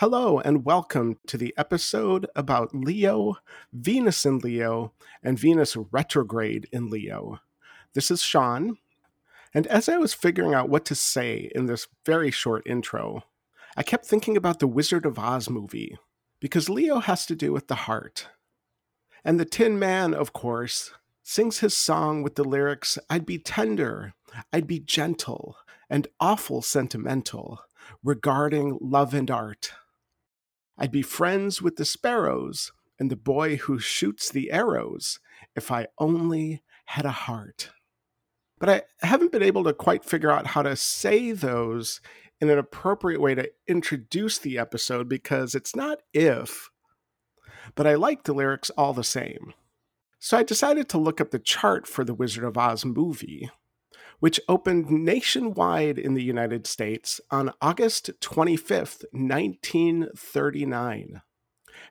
Hello, and welcome to the episode about Leo, Venus in Leo, and Venus retrograde in Leo. This is Shawn, and as I was figuring out what to say in this very short intro, I kept thinking about the Wizard of Oz movie, because Leo has to do with the heart. And the Tin Man, of course, sings his song with the lyrics I'd be tender, I'd be gentle, and awful sentimental regarding love and art. I'd be friends with the sparrows and the boy who shoots the arrows if I only had a heart. But I haven't been able to quite figure out how to say those in an appropriate way to introduce the episode because it's not if, but I like the lyrics all the same. So I decided to look up the chart for the Wizard of Oz movie which opened nationwide in the United States on August 25th, 1939.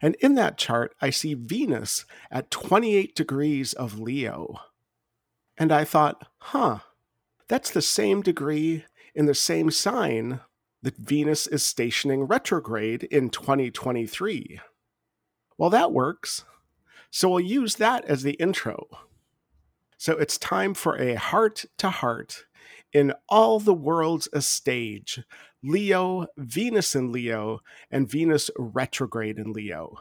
And in that chart, I see Venus at 28 degrees of Leo. And I thought, huh, that's the same degree in the same sign that Venus is stationing retrograde in 2023. Well, that works. So we'll use that as the intro. So it's time for a heart to heart in all the world's a stage Leo, Venus in Leo, and Venus retrograde in Leo.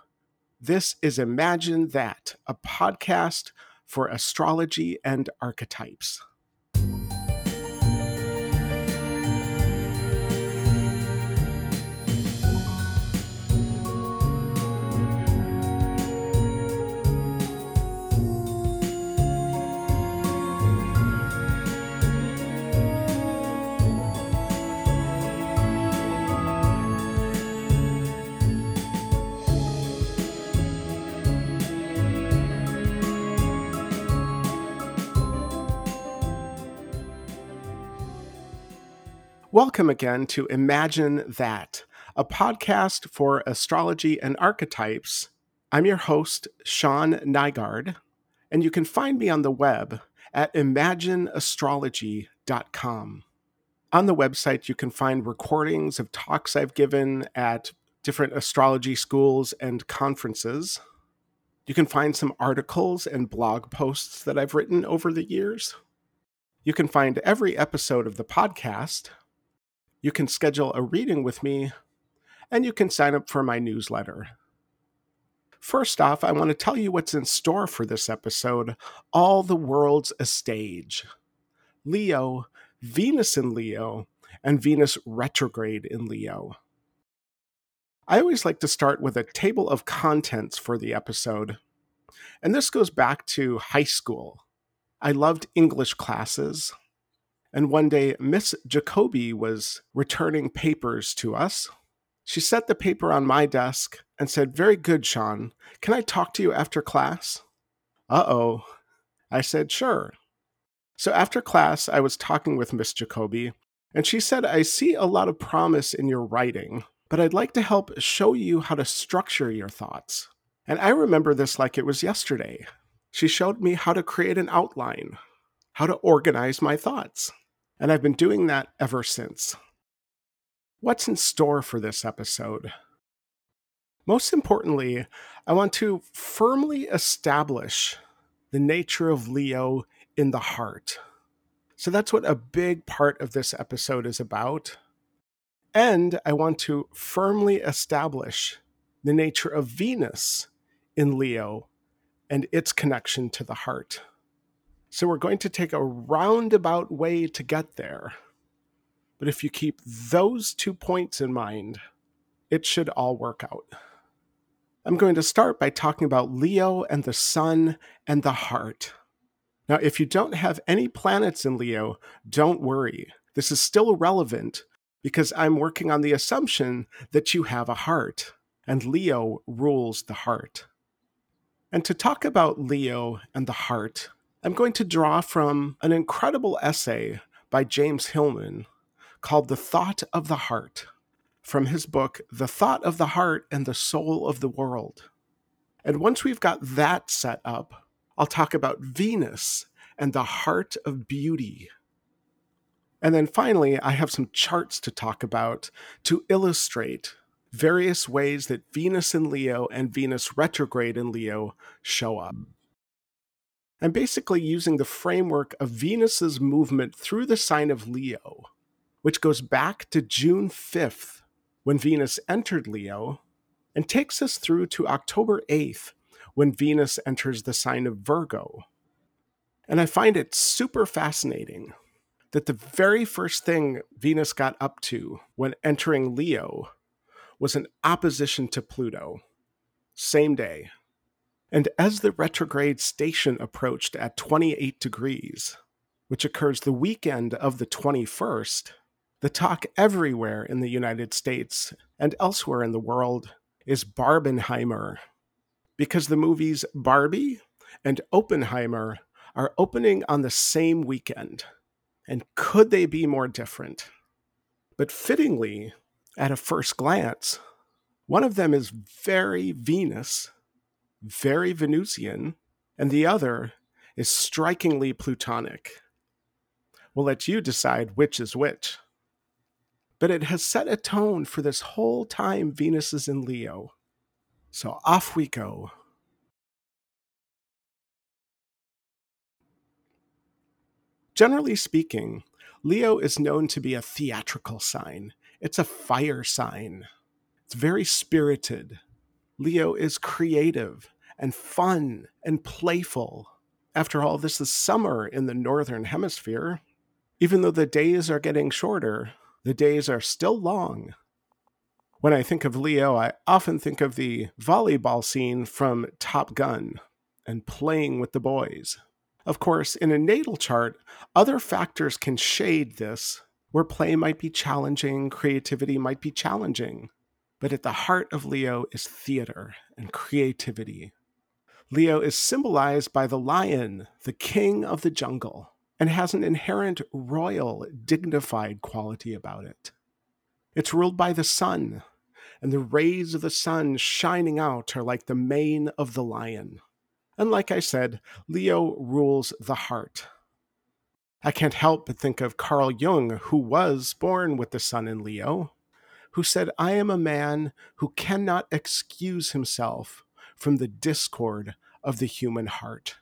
This is Imagine That, a podcast for astrology and archetypes. Welcome again to Imagine That, a podcast for astrology and archetypes. I'm your host, Shawn Nygaard, and you can find me on the web at imagineastrology.com. On the website, you can find recordings of talks I've given at different astrology schools and conferences. You can find some articles and blog posts that I've written over the years. You can find every episode of the podcast you can schedule a reading with me, and you can sign up for my newsletter. First off, I want to tell you what's in store for this episode All the World's a Stage. Leo, Venus in Leo, and Venus retrograde in Leo. I always like to start with a table of contents for the episode. And this goes back to high school. I loved English classes. And one day, Miss Jacoby was returning papers to us. She set the paper on my desk and said, Very good, Shawn. Can I talk to you after class? Uh oh. I said, Sure. So after class, I was talking with Miss Jacoby, and she said, I see a lot of promise in your writing, but I'd like to help show you how to structure your thoughts. And I remember this like it was yesterday. She showed me how to create an outline, how to organize my thoughts. And I've been doing that ever since. What's in store for this episode? Most importantly, I want to firmly establish the nature of Leo in the heart. So that's what a big part of this episode is about. And I want to firmly establish the nature of Venus in Leo and its connection to the heart. So we're going to take a roundabout way to get there. But if you keep those two points in mind, it should all work out. I'm going to start by talking about Leo and the sun and the heart. Now, if you don't have any planets in Leo, don't worry. This is still relevant because I'm working on the assumption that you have a heart, and Leo rules the heart. And to talk about Leo and the heart, I'm going to draw from an incredible essay by James Hillman called The Thought of the Heart from his book, The Thought of the Heart and the Soul of the World. And once we've got that set up, I'll talk about Venus and the heart of beauty. And then finally, I have some charts to talk about to illustrate various ways that Venus in Leo and Venus retrograde in Leo show up. I'm basically using the framework of Venus's movement through the sign of Leo, which goes back to June 5th when Venus entered Leo and takes us through to October 8th when Venus enters the sign of Virgo. And I find it super fascinating that the very first thing Venus got up to when entering Leo was an opposition to Pluto. Same day. And as the retrograde station approached at 28 degrees, which occurs the weekend of the 21st, the talk everywhere in the United States and elsewhere in the world is Barbenheimer, because the movies Barbie and Oppenheimer are opening on the same weekend. And could they be more different? But fittingly, at a first glance, one of them is very Venus, very Venusian, and the other is strikingly Plutonic. We'll let you decide which is which. But it has set a tone for this whole time Venus is in Leo. So off we go. Generally speaking, Leo is known to be a theatrical sign. It's a fire sign. It's very spirited. Leo is creative and fun and playful. After all, this is summer in the Northern Hemisphere. Even though the days are getting shorter, the days are still long. When I think of Leo, I often think of the volleyball scene from Top Gun and playing with the boys. Of course, in a natal chart, other factors can shade this, where play might be challenging, creativity might be challenging. But at the heart of Leo is theater and creativity. Leo is symbolized by the lion, the king of the jungle, and has an inherent royal, dignified quality about it. It's ruled by the sun, and the rays of the sun shining out are like the mane of the lion. And like I said, Leo rules the heart. I can't help but think of Carl Jung, who was born with the sun in Leo, who said, I am a man who cannot excuse himself from the discord of the human heart.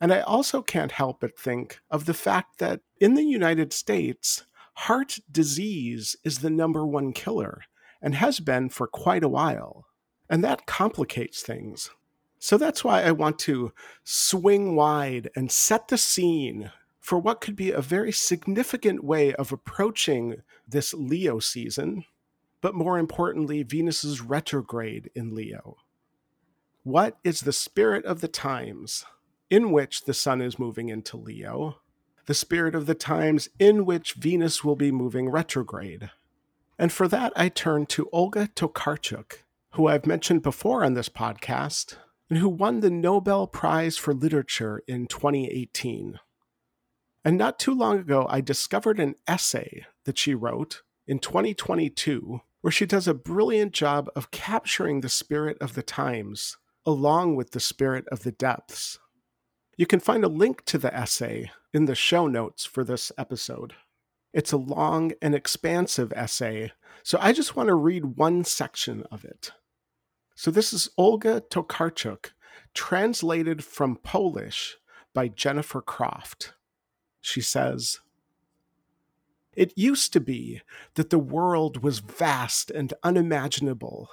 And I also can't help but think of the fact that in the United States, heart disease is the number one killer and has been for quite a while. And that complicates things. So that's why I want to swing wide and set the scene for what could be a very significant way of approaching this Leo season, but more importantly, Venus's retrograde in Leo. What is the spirit of the times in which the sun is moving into Leo? The spirit of the times in which Venus will be moving retrograde. And for that, I turn to Olga Tokarczuk, who I've mentioned before on this podcast, and who won the Nobel Prize for Literature in 2018. And not too long ago, I discovered an essay that she wrote in 2022 where she does a brilliant job of capturing the spirit of the times along with the spirit of the depths. You can find a link to the essay in the show notes for this episode. It's a long and expansive essay, so I just want to read one section of it. So this is Olga Tokarczuk, translated from Polish by Jennifer Croft. She says, It used to be that the world was vast and unimaginable.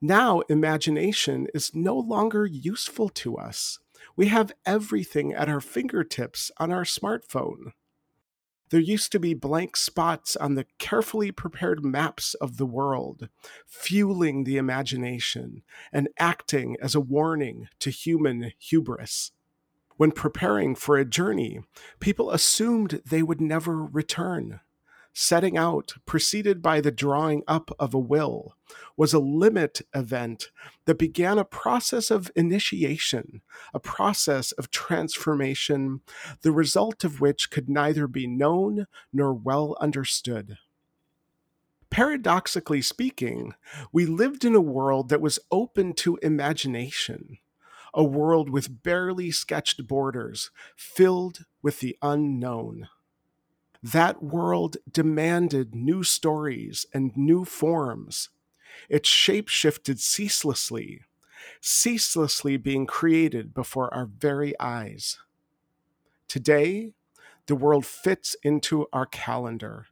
Now, imagination is no longer useful to us. We have everything at our fingertips on our smartphone. There used to be blank spots on the carefully prepared maps of the world, fueling the imagination and acting as a warning to human hubris. When preparing for a journey, people assumed they would never return setting out, preceded by the drawing up of a will, was a limit event that began a process of initiation, a process of transformation, the result of which could neither be known nor well understood. Paradoxically speaking, we lived in a world that was open to imagination, a world with barely sketched borders, filled with the unknown. That world demanded new stories and new forms. It shape shifted ceaselessly, ceaselessly being created before our very eyes. Today, the world fits into our calendar,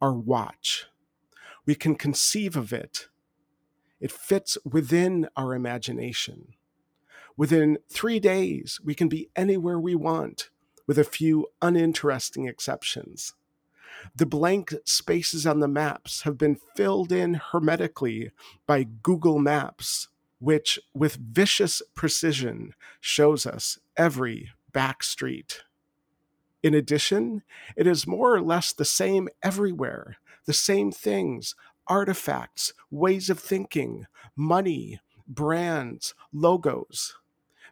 our watch. We can conceive of it. It fits within our imagination. Within three days, we can be anywhere we want, with a few uninteresting exceptions. The blank spaces on the maps have been filled in hermetically by Google Maps, which, with vicious precision, shows us every back street. In addition, it is more or less the same everywhere, the same things, artifacts, ways of thinking, money, brands, logos.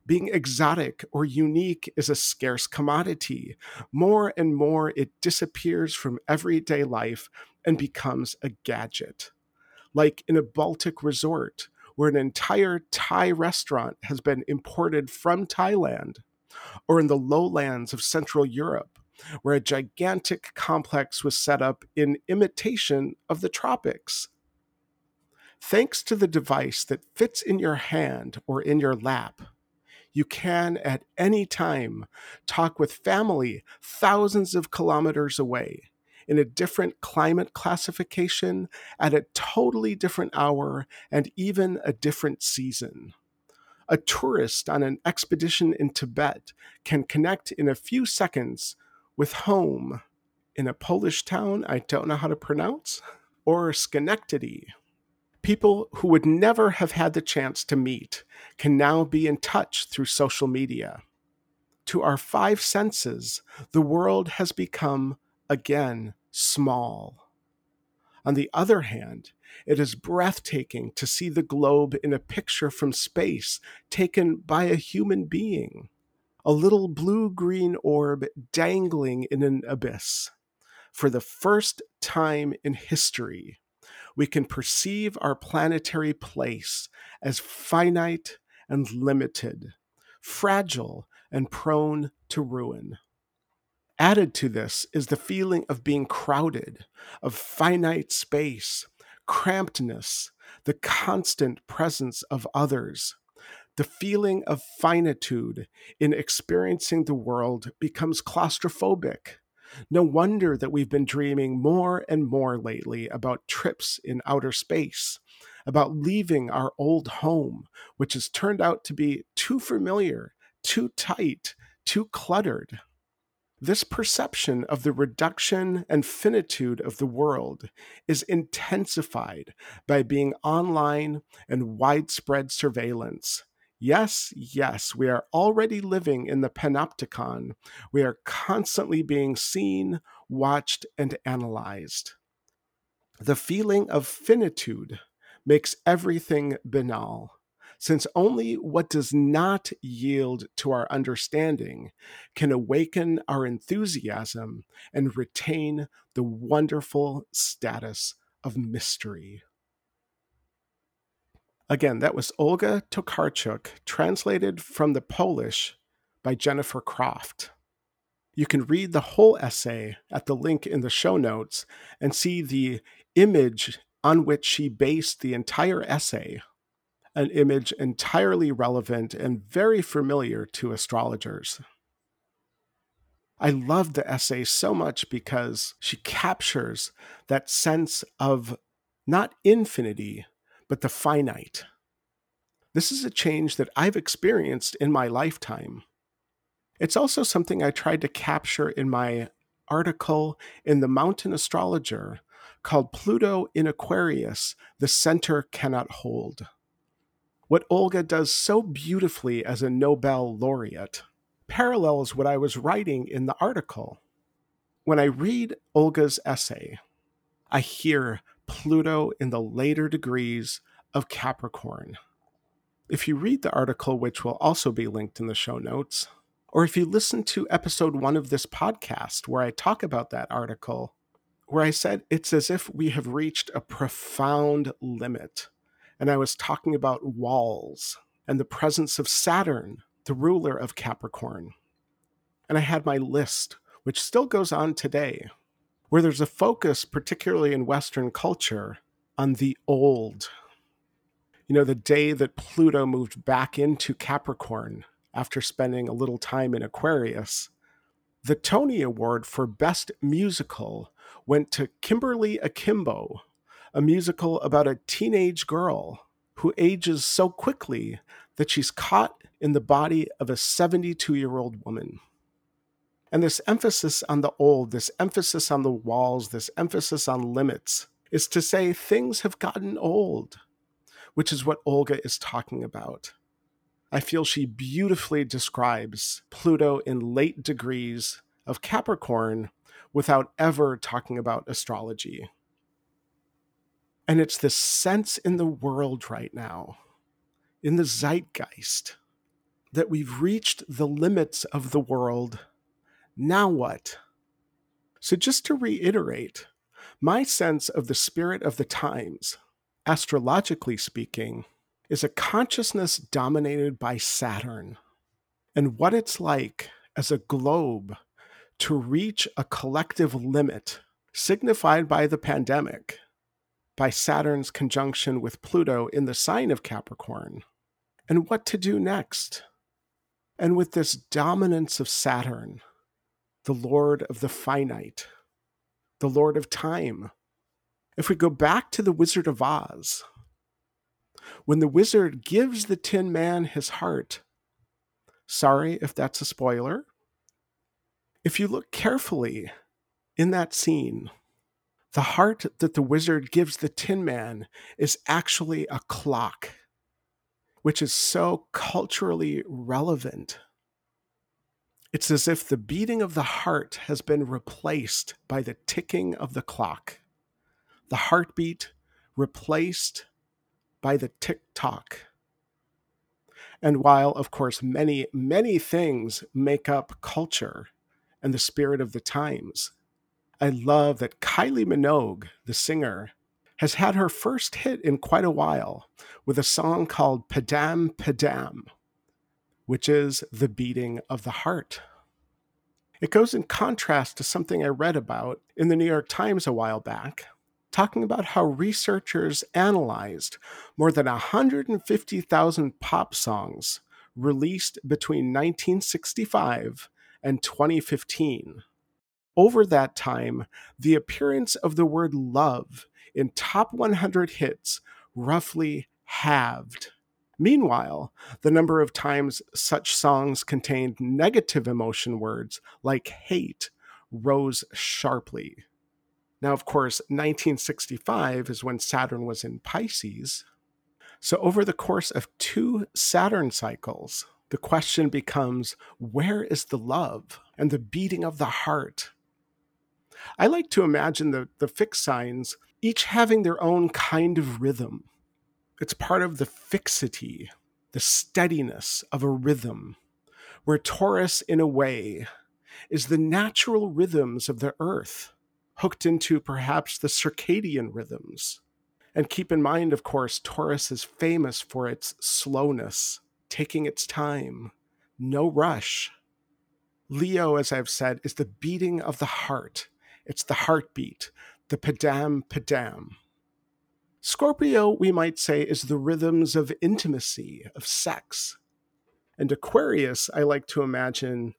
Being exotic or unique is a scarce commodity. More and more, it disappears from everyday life and becomes a gadget. Like in a Baltic resort, where an entire Thai restaurant has been imported from Thailand, or in the lowlands of Central Europe, where a gigantic complex was set up in imitation of the tropics. Thanks to the device that fits in your hand or in your lap, you can at any time talk with family thousands of kilometers away in a different climate classification at a totally different hour and even a different season. A tourist on an expedition in Tibet can connect in a few seconds with home in a Polish town I don't know how to pronounce, or Schenectady. People who would never have had the chance to meet can now be in touch through social media. To our five senses, the world has become, again, small. On the other hand, it is breathtaking to see the globe in a picture from space taken by a human being a little blue green orb dangling in an abyss. For the first time in history, we can perceive our planetary place as finite and limited, fragile and prone to ruin. Added to this is the feeling of being crowded, of finite space, crampedness, the constant presence of others, the feeling of finitude in experiencing the world becomes claustrophobic. No wonder that we've been dreaming more and more lately about trips in outer space, about leaving our old home, which has turned out to be too familiar, too tight, too cluttered. This perception of the reduction and finitude of the world is intensified by being online and widespread surveillance, Yes, yes, we are already living in the panopticon. We are constantly being seen, watched, and analyzed. The feeling of finitude makes everything banal, since only what does not yield to our understanding can awaken our enthusiasm and retain the wonderful status of mystery. Again, that was Olga Tokarczuk, translated from the Polish by Jennifer Croft. You can read the whole essay at the link in the show notes and see the image on which she based the entire essay, an image entirely relevant and very familiar to astrologers. I love the essay so much because she captures that sense of not infinity, but the finite. This is a change that I've experienced in my lifetime. It's also something I tried to capture in my article in the Mountain Astrologer called Pluto in Aquarius The Center Cannot Hold. What Olga does so beautifully as a Nobel laureate parallels what I was writing in the article. When I read Olga's essay, I hear Pluto in the later degrees of Capricorn. If you read the article, which will also be linked in the show notes, or if you listen to episode one of this podcast where I talk about that article, where I said it's as if we have reached a profound limit. And I was talking about walls and the presence of Saturn, the ruler of Capricorn. And I had my list, which still goes on today, where there's a focus, particularly in Western culture, on the old. You know, the day that Pluto moved back into Capricorn after spending a little time in Aquarius, the Tony Award for Best Musical went to Kimberly Akimbo, a musical about a teenage girl who ages so quickly that she's caught in the body of a 72 year old woman. And this emphasis on the old, this emphasis on the walls, this emphasis on limits is to say things have gotten old, which is what Olga is talking about. I feel she beautifully describes Pluto in late degrees of Capricorn without ever talking about astrology. And it's this sense in the world right now, in the zeitgeist, that we've reached the limits of the world now what? So, just to reiterate, my sense of the spirit of the times, astrologically speaking, is a consciousness dominated by Saturn and what it's like as a globe to reach a collective limit signified by the pandemic, by Saturn's conjunction with Pluto in the sign of Capricorn, and what to do next. And with this dominance of Saturn, the Lord of the finite, the Lord of time. If we go back to the Wizard of Oz, when the wizard gives the Tin Man his heart, sorry if that's a spoiler, if you look carefully in that scene, the heart that the wizard gives the Tin Man is actually a clock, which is so culturally relevant it's as if the beating of the heart has been replaced by the ticking of the clock. The heartbeat replaced by the tick tock. And while, of course, many, many things make up culture and the spirit of the times, I love that Kylie Minogue, the singer, has had her first hit in quite a while with a song called Padam Padam which is the beating of the heart. It goes in contrast to something I read about in the New York Times a while back, talking about how researchers analyzed more than 150,000 pop songs released between 1965 and 2015. Over that time, the appearance of the word love in top 100 hits roughly halved. Meanwhile, the number of times such songs contained negative emotion words like hate rose sharply. Now, of course, 1965 is when Saturn was in Pisces. So, over the course of two Saturn cycles, the question becomes where is the love and the beating of the heart? I like to imagine the, the fixed signs each having their own kind of rhythm. It's part of the fixity, the steadiness of a rhythm, where Taurus, in a way, is the natural rhythms of the earth, hooked into perhaps the circadian rhythms. And keep in mind, of course, Taurus is famous for its slowness, taking its time, no rush. Leo, as I've said, is the beating of the heart. It's the heartbeat, the padam padam. Scorpio, we might say, is the rhythms of intimacy, of sex. And Aquarius, I like to imagine,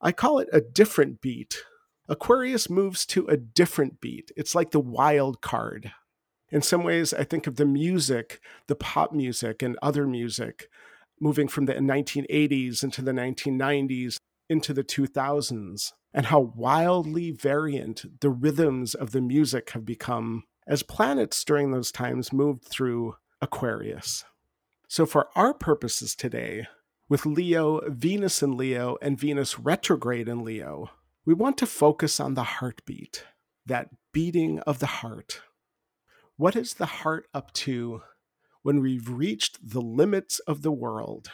I call it a different beat. Aquarius moves to a different beat. It's like the wild card. In some ways, I think of the music, the pop music and other music, moving from the 1980s into the 1990s into the 2000s, and how wildly variant the rhythms of the music have become as planets during those times moved through Aquarius. So, for our purposes today, with Leo, Venus in Leo, and Venus retrograde in Leo, we want to focus on the heartbeat, that beating of the heart. What is the heart up to when we've reached the limits of the world?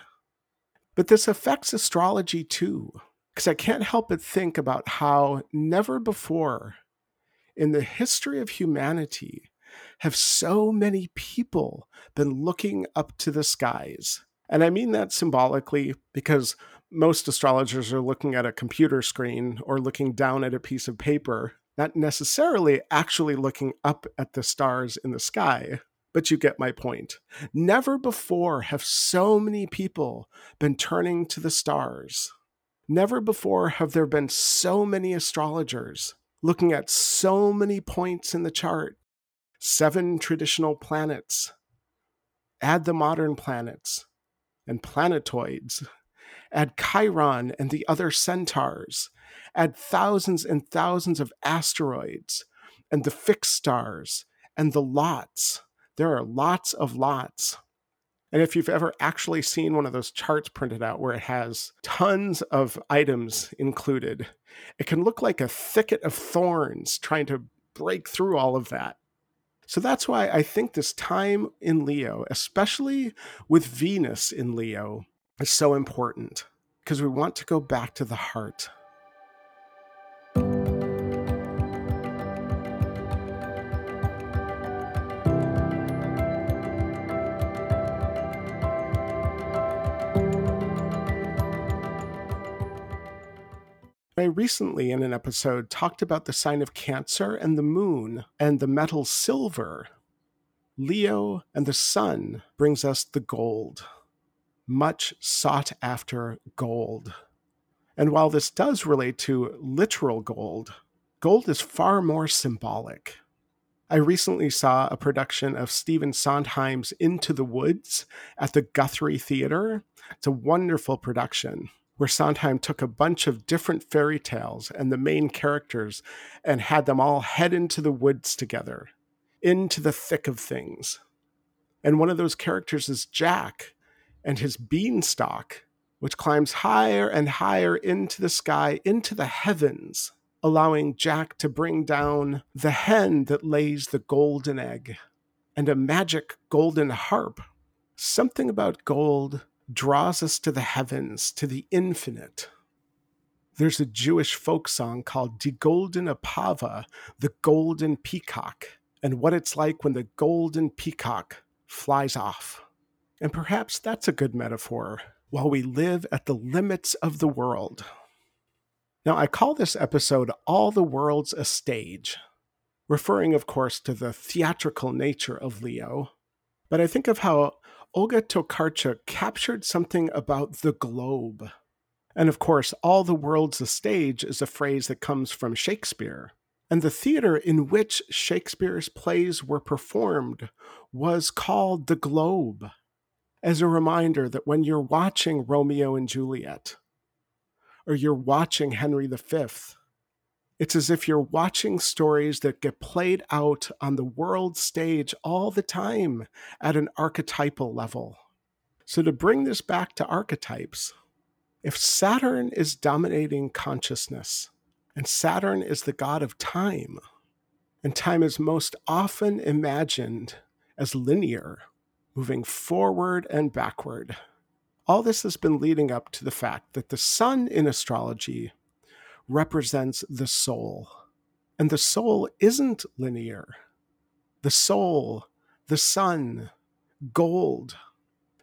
But this affects astrology too, because I can't help but think about how never before in the history of humanity have so many people been looking up to the skies. And I mean that symbolically because most astrologers are looking at a computer screen or looking down at a piece of paper Not necessarily actually looking up at the stars in the sky, but you get my point. Never before have so many people been turning to the stars. Never before have there been so many astrologers looking at so many points in the chart seven traditional planets. Add the modern planets and planetoids. Add Chiron and the other centaurs. Add thousands and thousands of asteroids and the fixed stars and the lots. There are lots of lots. And if you've ever actually seen one of those charts printed out where it has tons of items included, it can look like a thicket of thorns trying to break through all of that. So that's why I think this time in Leo, especially with Venus in Leo, is so important because we want to go back to the heart. I recently, in an episode, talked about the sign of Cancer and the moon and the metal silver. Leo and the sun brings us the gold, much sought after gold. And while this does relate to literal gold, gold is far more symbolic. I recently saw a production of Stephen Sondheim's Into the Woods at the Guthrie Theater. It's a wonderful production where Sondheim took a bunch of different fairy tales and the main characters and had them all head into the woods together, into the thick of things. And one of those characters is Jack and his beanstalk, which climbs higher and higher into the sky, into the heavens, allowing Jack to bring down the hen that lays the golden egg and a magic golden harp. Something about gold draws us to the heavens, to the infinite. There's a Jewish folk song called Die Goldene Pava, the golden peacock, and what it's like when the golden peacock flies off. And perhaps that's a good metaphor while we live at the limits of the world. Now, I call this episode All the World's a Stage, referring, of course, to the theatrical nature of Leo. But I think of how Olga Tokarczuk captured something about the globe. And of course, all the world's a stage is a phrase that comes from Shakespeare. And the theater in which Shakespeare's plays were performed was called the Globe, as a reminder that when you're watching Romeo and Juliet, or you're watching Henry V, it's as if you're watching stories that get played out on the world stage all the time at an archetypal level. So, to bring this back to archetypes, if Saturn is dominating consciousness, and Saturn is the god of time, and time is most often imagined as linear, moving forward and backward. All this has been leading up to the fact that the sun in astrology represents the soul. And the soul isn't linear. The soul, the sun, gold,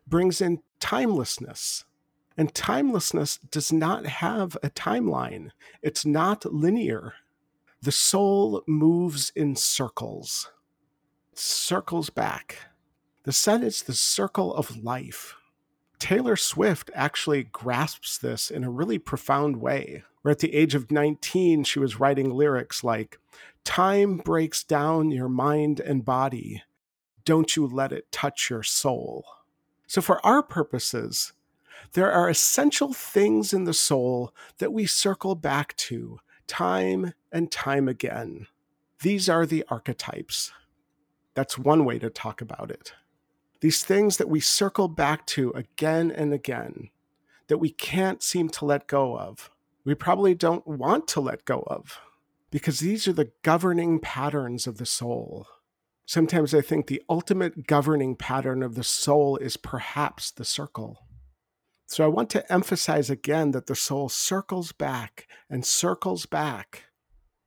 brings in timelessness. And timelessness does not have a timeline, it's not linear. The soul moves in circles, circles back. The sun is the circle of life. Taylor Swift actually grasps this in a really profound way. Where at the age of 19, she was writing lyrics like, Time breaks down your mind and body. Don't you let it touch your soul. So, for our purposes, there are essential things in the soul that we circle back to time and time again. These are the archetypes. That's one way to talk about it. These things that we circle back to again and again, that we can't seem to let go of, we probably don't want to let go of, because these are the governing patterns of the soul. Sometimes I think the ultimate governing pattern of the soul is perhaps the circle. So I want to emphasize again that the soul circles back and circles back,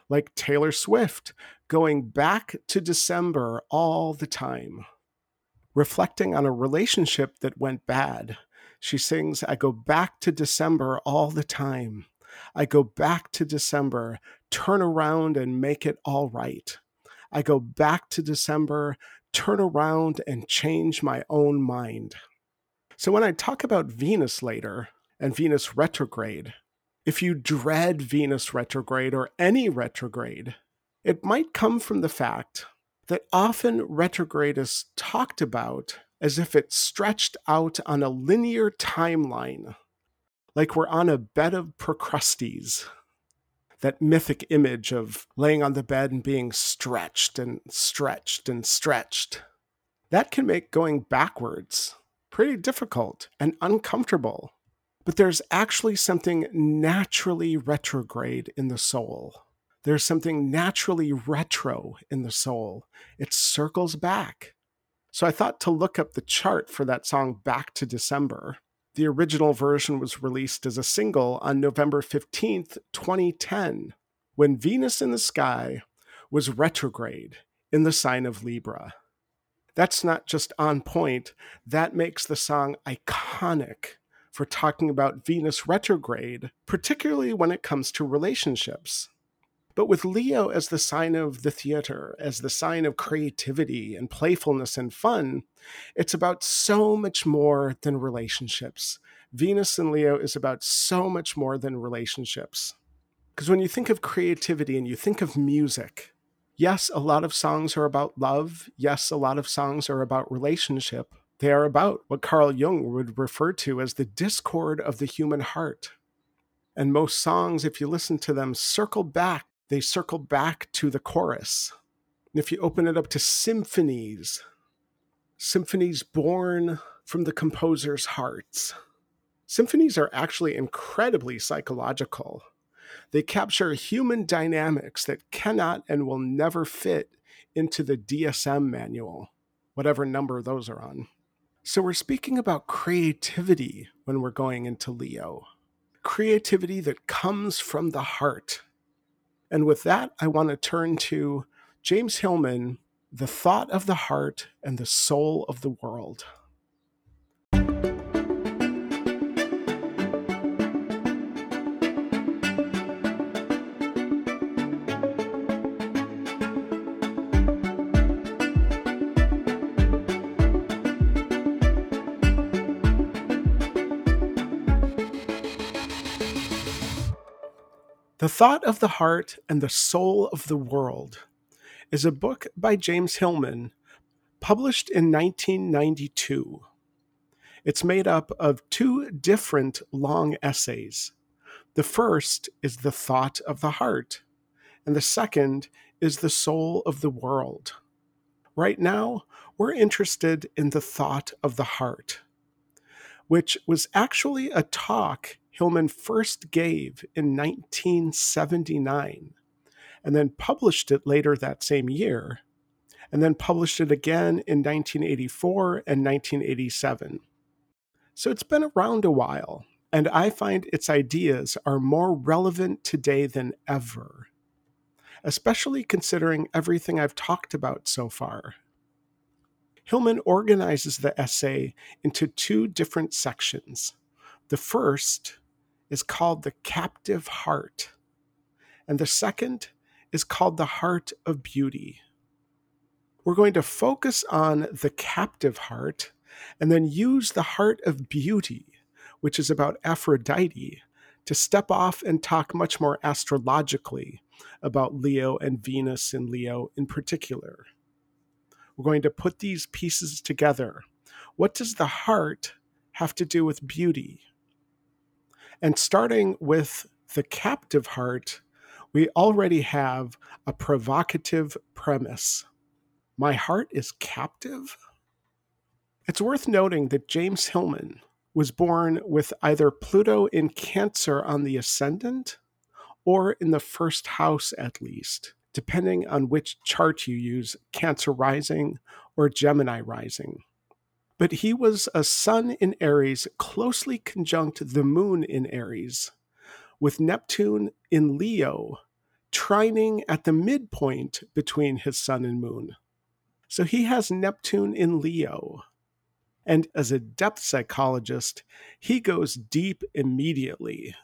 like Taylor Swift, going back to December all the time reflecting on a relationship that went bad. She sings, I go back to December all the time. I go back to December, turn around and make it all right. I go back to December, turn around and change my own mind. So when I talk about Venus later and Venus retrograde, if you dread Venus retrograde or any retrograde, it might come from the fact that often retrograde is talked about as if it stretched out on a linear timeline, like we're on a bed of Procrustes. That mythic image of laying on the bed and being stretched and stretched and stretched. That can make going backwards pretty difficult and uncomfortable. But there's actually something naturally retrograde in the soul. There's something naturally retro in the soul. It circles back. So I thought to look up the chart for that song Back to December. The original version was released as a single on November 15th, 2010, when Venus in the sky was retrograde in the sign of Libra. That's not just on point, that makes the song iconic for talking about Venus retrograde, particularly when it comes to relationships. But with Leo as the sign of the theater, as the sign of creativity and playfulness and fun, it's about so much more than relationships. Venus and Leo is about so much more than relationships. Because when you think of creativity and you think of music, yes, a lot of songs are about love. Yes, a lot of songs are about relationship. They are about what Carl Jung would refer to as the discord of the human heart. And most songs, if you listen to them, circle back they circle back to the chorus. And if you open it up to symphonies, symphonies born from the composer's hearts, symphonies are actually incredibly psychological. They capture human dynamics that cannot and will never fit into the DSM manual, whatever number those are on. So, we're speaking about creativity when we're going into Leo. Creativity that comes from the heart, and with that, I want to turn to James Hillman, The Thought of the Heart and the Soul of the World. The Thought of the Heart and the Soul of the World is a book by James Hillman, published in 1992. It's made up of two different long essays. The first is The Thought of the Heart, and the second is The Soul of the World. Right now, we're interested in The Thought of the Heart, which was actually a talk Hillman first gave in 1979 and then published it later that same year, and then published it again in 1984 and 1987. So it's been around a while, and I find its ideas are more relevant today than ever, especially considering everything I've talked about so far. Hillman organizes the essay into two different sections. The first is called the captive heart, and the second is called the heart of beauty. We're going to focus on the captive heart and then use the heart of beauty, which is about Aphrodite, to step off and talk much more astrologically about Leo and Venus in Leo in particular. We're going to put these pieces together. What does the heart have to do with beauty? And starting with the captive heart, we already have a provocative premise. My heart is captive? It's worth noting that James Hillman was born with either Pluto in Cancer on the ascendant or in the first house at least, depending on which chart you use Cancer rising or Gemini rising but he was a sun in Aries closely conjunct the moon in Aries, with Neptune in Leo trining at the midpoint between his sun and moon. So he has Neptune in Leo. And as a depth psychologist, he goes deep immediately.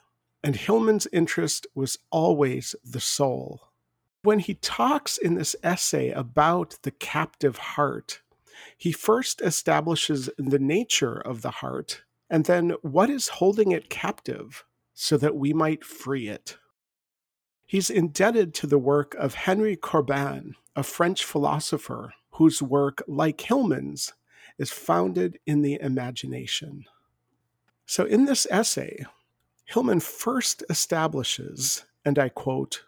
And Hillman's interest was always the soul. When he talks in this essay about the captive heart, he first establishes the nature of the heart and then what is holding it captive so that we might free it. He's indebted to the work of Henry Corbin, a French philosopher whose work, like Hillman's, is founded in the imagination. So, in this essay, Hillman first establishes, and I quote,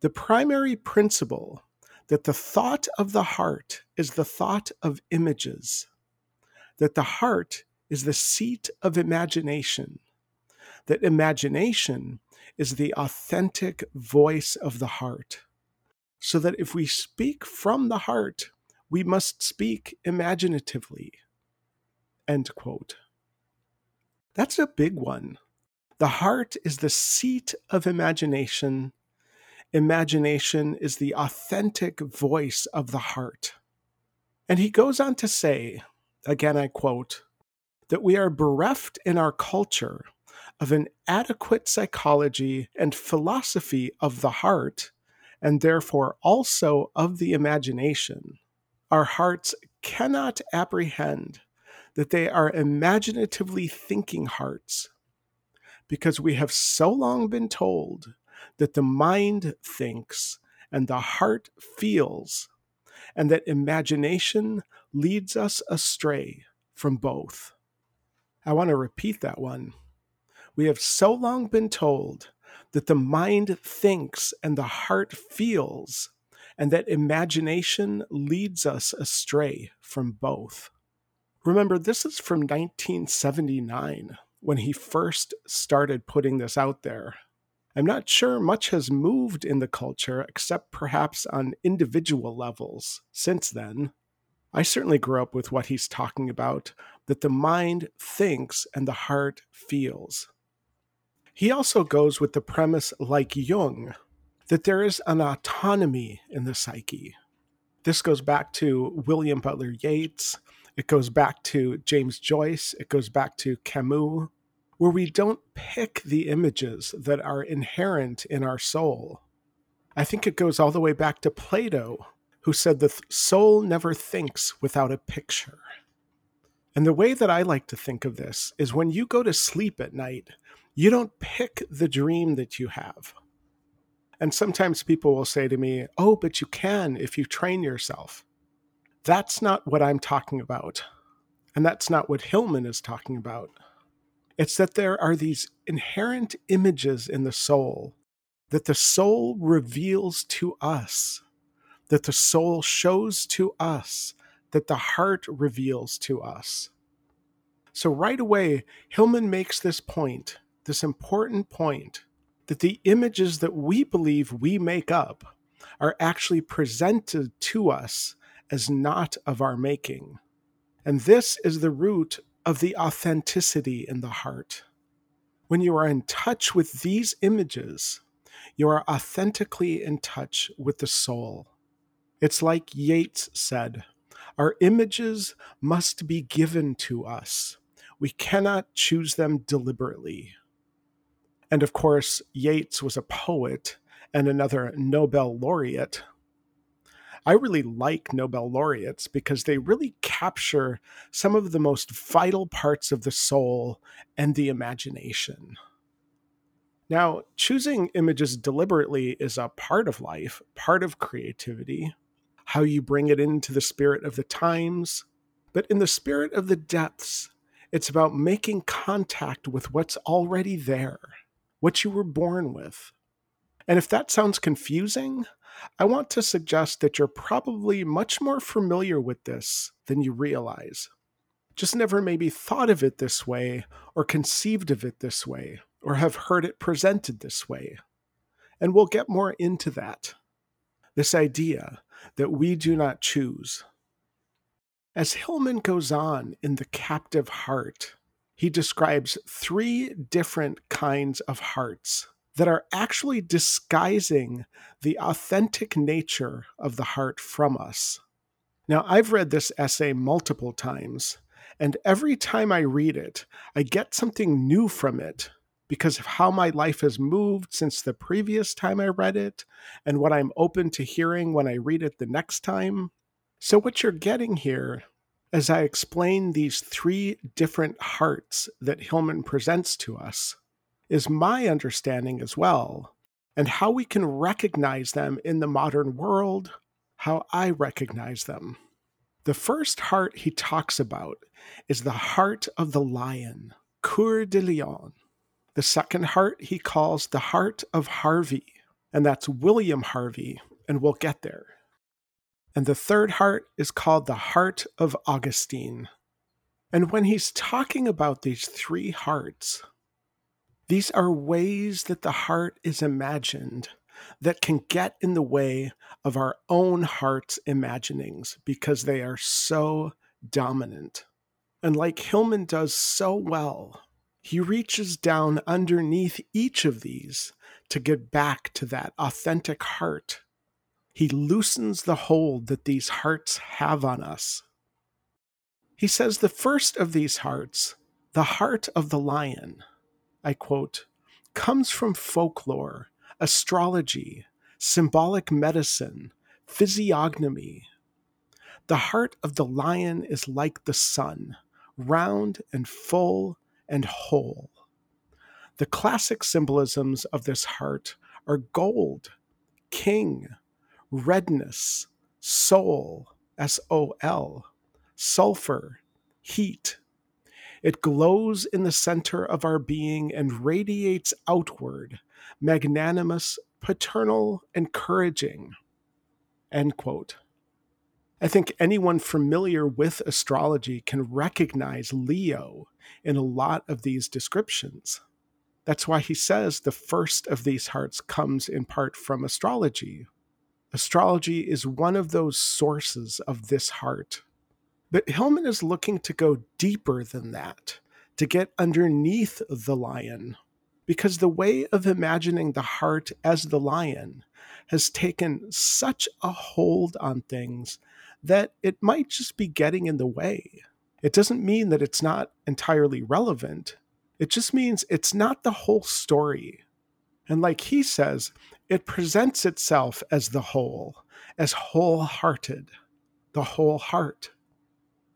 the primary principle that the thought of the heart is the thought of images, that the heart is the seat of imagination, that imagination is the authentic voice of the heart, so that if we speak from the heart, we must speak imaginatively. End quote. That's a big one. The heart is the seat of imagination. Imagination is the authentic voice of the heart. And he goes on to say, again, I quote, that we are bereft in our culture of an adequate psychology and philosophy of the heart, and therefore also of the imagination. Our hearts cannot apprehend that they are imaginatively thinking hearts because we have so long been told that the mind thinks and the heart feels, and that imagination leads us astray from both. I want to repeat that one. We have so long been told that the mind thinks and the heart feels, and that imagination leads us astray from both. Remember, this is from 1979 when he first started putting this out there. I'm not sure much has moved in the culture except perhaps on individual levels since then. I certainly grew up with what he's talking about that the mind thinks and the heart feels. He also goes with the premise, like Jung, that there is an autonomy in the psyche. This goes back to William Butler Yeats, it goes back to James Joyce, it goes back to Camus, where we don't pick the images that are inherent in our soul. I think it goes all the way back to Plato, who said the soul never thinks without a picture. And the way that I like to think of this is when you go to sleep at night, you don't pick the dream that you have. And sometimes people will say to me, Oh, but you can if you train yourself. That's not what I'm talking about. And that's not what Hillman is talking about. It's that there are these inherent images in the soul that the soul reveals to us that the soul shows to us, that the heart reveals to us. So, right away, Hillman makes this point, this important point, that the images that we believe we make up are actually presented to us as not of our making. And this is the root of the authenticity in the heart. When you are in touch with these images, you are authentically in touch with the soul. It's like Yeats said our images must be given to us. We cannot choose them deliberately. And of course, Yeats was a poet and another Nobel laureate. I really like Nobel laureates because they really capture some of the most vital parts of the soul and the imagination. Now, choosing images deliberately is a part of life, part of creativity how you bring it into the spirit of the times. But in the spirit of the depths, it's about making contact with what's already there, what you were born with. And if that sounds confusing, I want to suggest that you're probably much more familiar with this than you realize. Just never maybe thought of it this way, or conceived of it this way, or have heard it presented this way. And we'll get more into that. This idea that we do not choose. As Hillman goes on in The Captive Heart, he describes three different kinds of hearts that are actually disguising the authentic nature of the heart from us. Now, I've read this essay multiple times, and every time I read it, I get something new from it because of how my life has moved since the previous time I read it and what I'm open to hearing when I read it the next time. So, what you're getting here, as I explain these three different hearts that Hillman presents to us, is my understanding as well, and how we can recognize them in the modern world, how I recognize them. The first heart he talks about is the heart of the lion, Coeur de Lion. The second heart he calls the heart of Harvey, and that's William Harvey, and we'll get there. And the third heart is called the heart of Augustine. And when he's talking about these three hearts, these are ways that the heart is imagined that can get in the way of our own heart's imaginings because they are so dominant. And like Hillman does so well, he reaches down underneath each of these to get back to that authentic heart. He loosens the hold that these hearts have on us. He says the first of these hearts, the heart of the lion, I quote, comes from folklore, astrology, symbolic medicine, physiognomy. The heart of the lion is like the sun, round and full and whole. The classic symbolisms of this heart are gold, king, redness, soul, S O L, sulfur, heat, it glows in the center of our being and radiates outward, magnanimous, paternal, encouraging. End quote. I think anyone familiar with astrology can recognize Leo in a lot of these descriptions. That's why he says the first of these hearts comes in part from astrology. Astrology is one of those sources of this heart. But Hillman is looking to go deeper than that, to get underneath the lion, because the way of imagining the heart as the lion has taken such a hold on things that it might just be getting in the way. It doesn't mean that it's not entirely relevant. It just means it's not the whole story. And like he says, it presents itself as the whole, as wholehearted, the whole heart.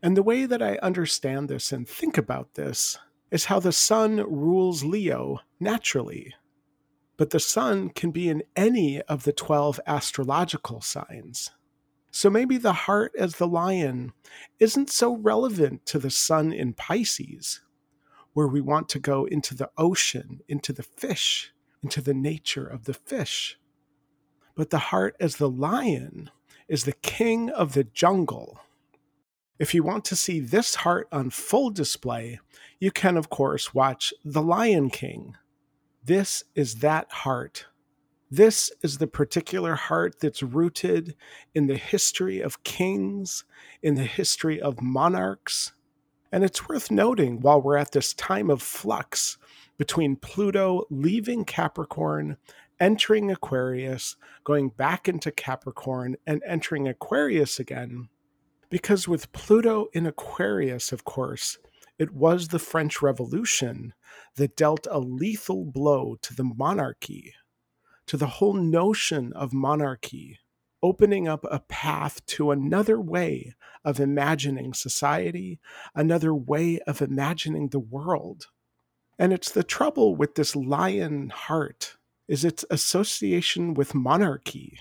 And the way that I understand this and think about this is how the sun rules Leo naturally. But the sun can be in any of the 12 astrological signs. So maybe the heart as the lion isn't so relevant to the sun in Pisces, where we want to go into the ocean, into the fish, into the nature of the fish. But the heart as the lion is the king of the jungle if you want to see this heart on full display, you can, of course, watch The Lion King. This is that heart. This is the particular heart that's rooted in the history of kings, in the history of monarchs. And it's worth noting while we're at this time of flux between Pluto leaving Capricorn, entering Aquarius, going back into Capricorn, and entering Aquarius again because with Pluto in Aquarius, of course, it was the French Revolution that dealt a lethal blow to the monarchy, to the whole notion of monarchy, opening up a path to another way of imagining society, another way of imagining the world. And it's the trouble with this lion heart is its association with monarchy.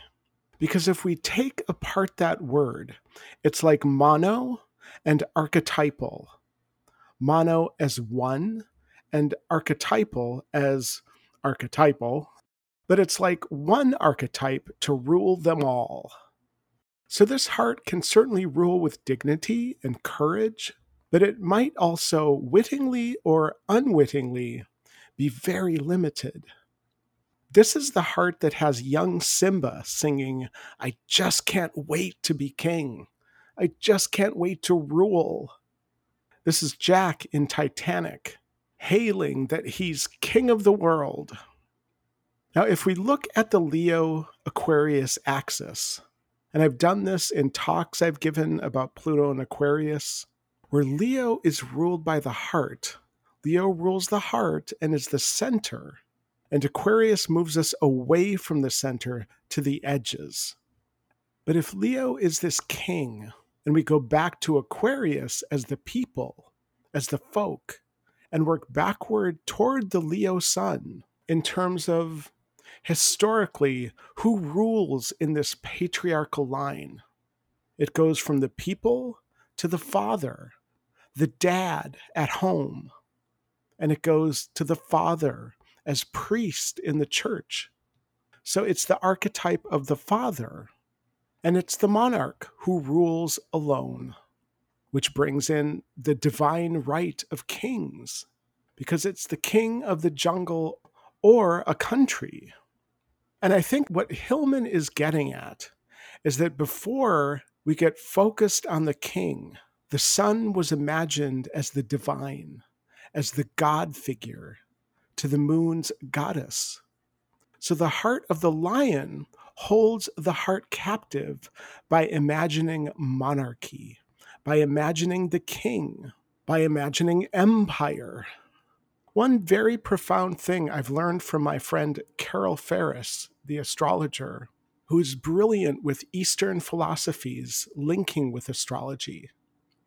Because if we take apart that word, it's like mono and archetypal. Mono as one and archetypal as archetypal, but it's like one archetype to rule them all. So this heart can certainly rule with dignity and courage, but it might also wittingly or unwittingly be very limited. This is the heart that has young Simba singing, I just can't wait to be king. I just can't wait to rule. This is Jack in Titanic, hailing that he's king of the world. Now, if we look at the Leo Aquarius axis, and I've done this in talks I've given about Pluto and Aquarius, where Leo is ruled by the heart, Leo rules the heart and is the center, and Aquarius moves us away from the center to the edges. But if Leo is this king, and we go back to Aquarius as the people, as the folk, and work backward toward the Leo sun in terms of historically who rules in this patriarchal line. It goes from the people to the father, the dad at home, and it goes to the father as priest in the church. So it's the archetype of the father, and it's the monarch who rules alone, which brings in the divine right of kings, because it's the king of the jungle or a country. And I think what Hillman is getting at is that before we get focused on the king, the sun was imagined as the divine, as the god figure to the moon's goddess. So the heart of the lion holds the heart captive by imagining monarchy, by imagining the king, by imagining empire. One very profound thing I've learned from my friend Carol Ferris, the astrologer, who is brilliant with Eastern philosophies linking with astrology,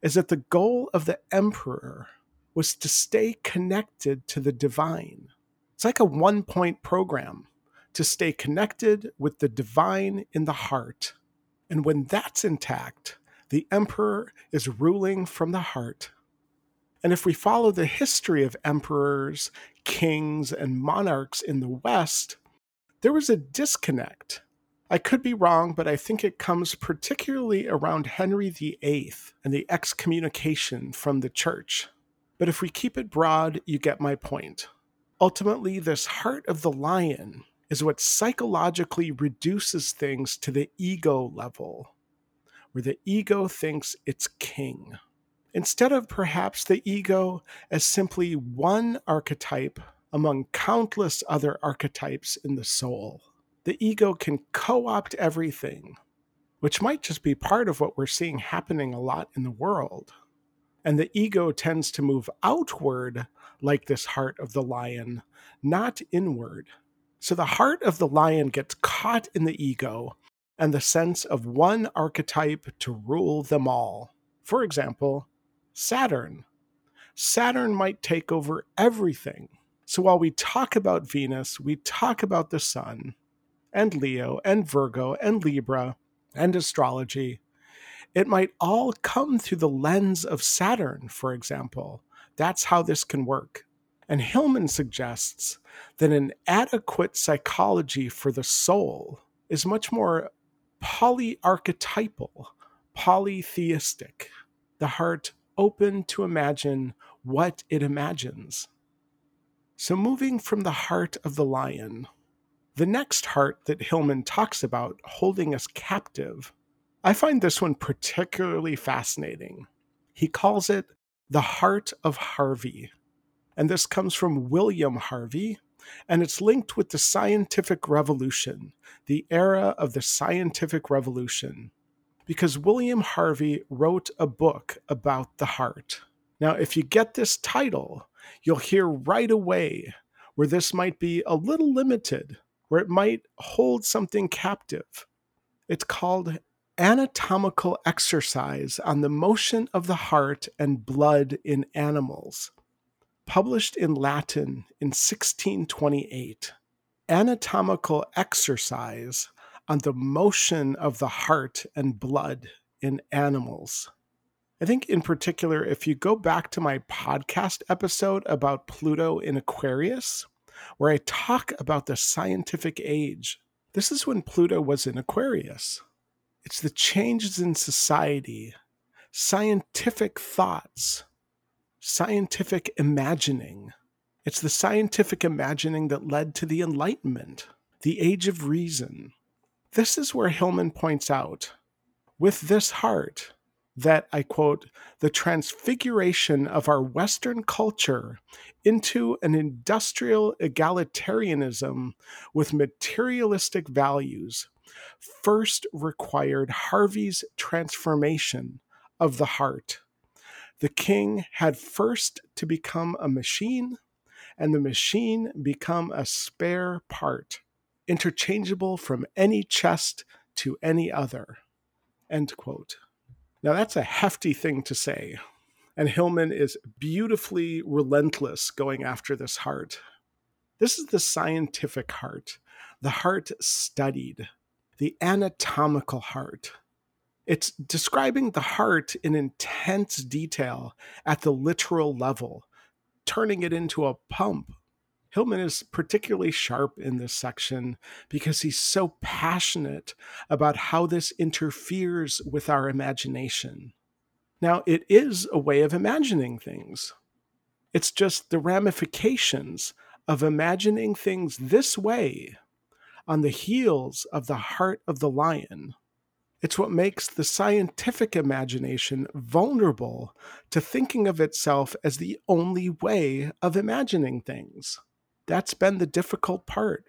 is that the goal of the emperor was to stay connected to the divine. It's like a one point program to stay connected with the divine in the heart. And when that's intact, the emperor is ruling from the heart. And if we follow the history of emperors, kings, and monarchs in the West, there was a disconnect I could be wrong, but I think it comes particularly around Henry VIII and the excommunication from the church. But if we keep it broad, you get my point. Ultimately, this heart of the lion is what psychologically reduces things to the ego level, where the ego thinks it's king. Instead of perhaps the ego as simply one archetype among countless other archetypes in the soul the ego can co opt everything, which might just be part of what we're seeing happening a lot in the world. And the ego tends to move outward like this heart of the lion, not inward. So the heart of the lion gets caught in the ego and the sense of one archetype to rule them all. For example, Saturn. Saturn might take over everything. So while we talk about Venus, we talk about the sun, and Leo and Virgo and Libra and astrology, it might all come through the lens of Saturn, for example. That's how this can work. And Hillman suggests that an adequate psychology for the soul is much more polyarchetypal, polytheistic, the heart open to imagine what it imagines. So, moving from the heart of the lion, the next heart that Hillman talks about, holding us captive, I find this one particularly fascinating. He calls it the heart of Harvey. And this comes from William Harvey, and it's linked with the scientific revolution, the era of the scientific revolution, because William Harvey wrote a book about the heart. Now, if you get this title, you'll hear right away where this might be a little limited where it might hold something captive. It's called Anatomical Exercise on the Motion of the Heart and Blood in Animals, published in Latin in 1628. Anatomical Exercise on the Motion of the Heart and Blood in Animals. I think, in particular, if you go back to my podcast episode about Pluto in Aquarius, where I talk about the scientific age. This is when Pluto was in Aquarius. It's the changes in society, scientific thoughts, scientific imagining. It's the scientific imagining that led to the Enlightenment, the Age of Reason. This is where Hillman points out with this heart, that I quote, the transfiguration of our Western culture into an industrial egalitarianism with materialistic values first required Harvey's transformation of the heart, The king had first to become a machine, and the machine become a spare part, interchangeable from any chest to any other. End quote. Now, that's a hefty thing to say. And Hillman is beautifully relentless going after this heart. This is the scientific heart, the heart studied, the anatomical heart. It's describing the heart in intense detail at the literal level, turning it into a pump. Hillman is particularly sharp in this section because he's so passionate about how this interferes with our imagination. Now, it is a way of imagining things. It's just the ramifications of imagining things this way on the heels of the heart of the lion. It's what makes the scientific imagination vulnerable to thinking of itself as the only way of imagining things. That's been the difficult part.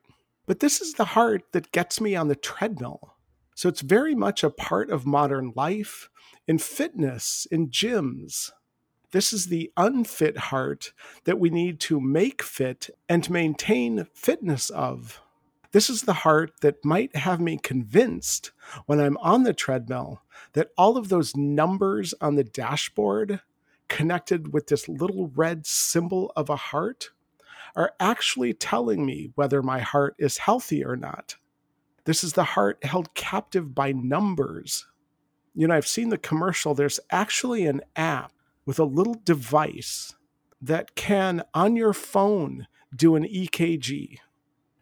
But this is the heart that gets me on the treadmill. So it's very much a part of modern life, in fitness, in gyms. This is the unfit heart that we need to make fit and maintain fitness of. This is the heart that might have me convinced when I'm on the treadmill that all of those numbers on the dashboard connected with this little red symbol of a heart are actually telling me whether my heart is healthy or not. This is the heart held captive by numbers. You know, I've seen the commercial. There's actually an app with a little device that can, on your phone, do an EKG.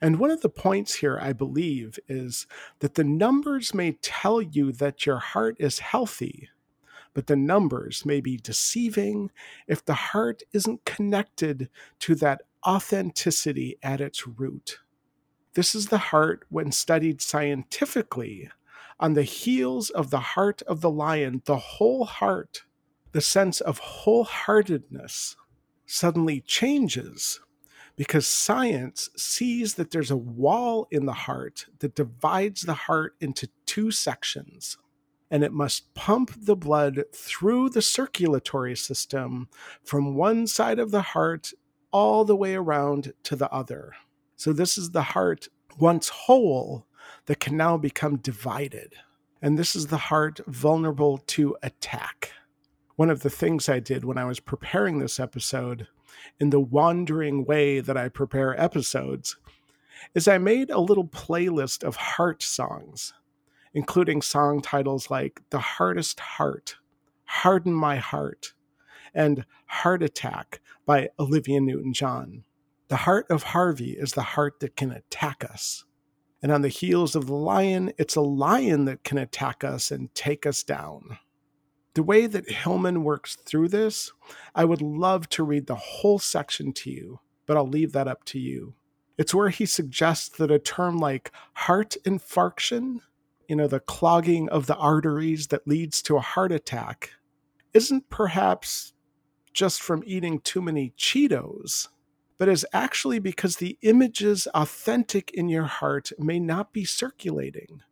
And one of the points here, I believe, is that the numbers may tell you that your heart is healthy, but the numbers may be deceiving if the heart isn't connected to that authenticity at its root. This is the heart when studied scientifically. On the heels of the heart of the lion, the whole heart, the sense of wholeheartedness suddenly changes because science sees that there's a wall in the heart that divides the heart into two sections. And it must pump the blood through the circulatory system from one side of the heart all the way around to the other. So, this is the heart once whole that can now become divided. And this is the heart vulnerable to attack. One of the things I did when I was preparing this episode, in the wandering way that I prepare episodes, is I made a little playlist of heart songs, including song titles like The Hardest Heart, Harden My Heart, and Heart Attack by Olivia Newton John. The heart of Harvey is the heart that can attack us. And on the heels of the lion, it's a lion that can attack us and take us down. The way that Hillman works through this, I would love to read the whole section to you, but I'll leave that up to you. It's where he suggests that a term like heart infarction, you know, the clogging of the arteries that leads to a heart attack, isn't perhaps just from eating too many Cheetos, but is actually because the images authentic in your heart may not be circulating,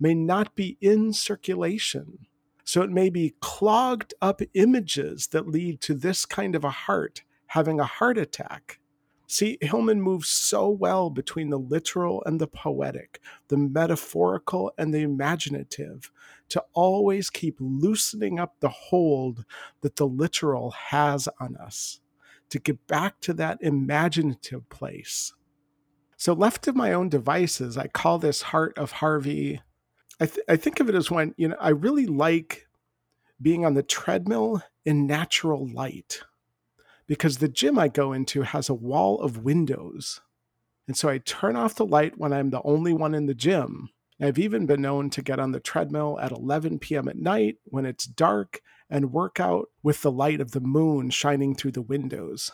may not be in circulation. So it may be clogged up images that lead to this kind of a heart having a heart attack. See, Hillman moves so well between the literal and the poetic, the metaphorical and the imaginative, to always keep loosening up the hold that the literal has on us, to get back to that imaginative place. So, left to my own devices, I call this Heart of Harvey. I, th- I think of it as when, you know, I really like being on the treadmill in natural light because the gym I go into has a wall of windows. And so I turn off the light when I'm the only one in the gym I've even been known to get on the treadmill at 11 p.m. at night when it's dark and work out with the light of the moon shining through the windows.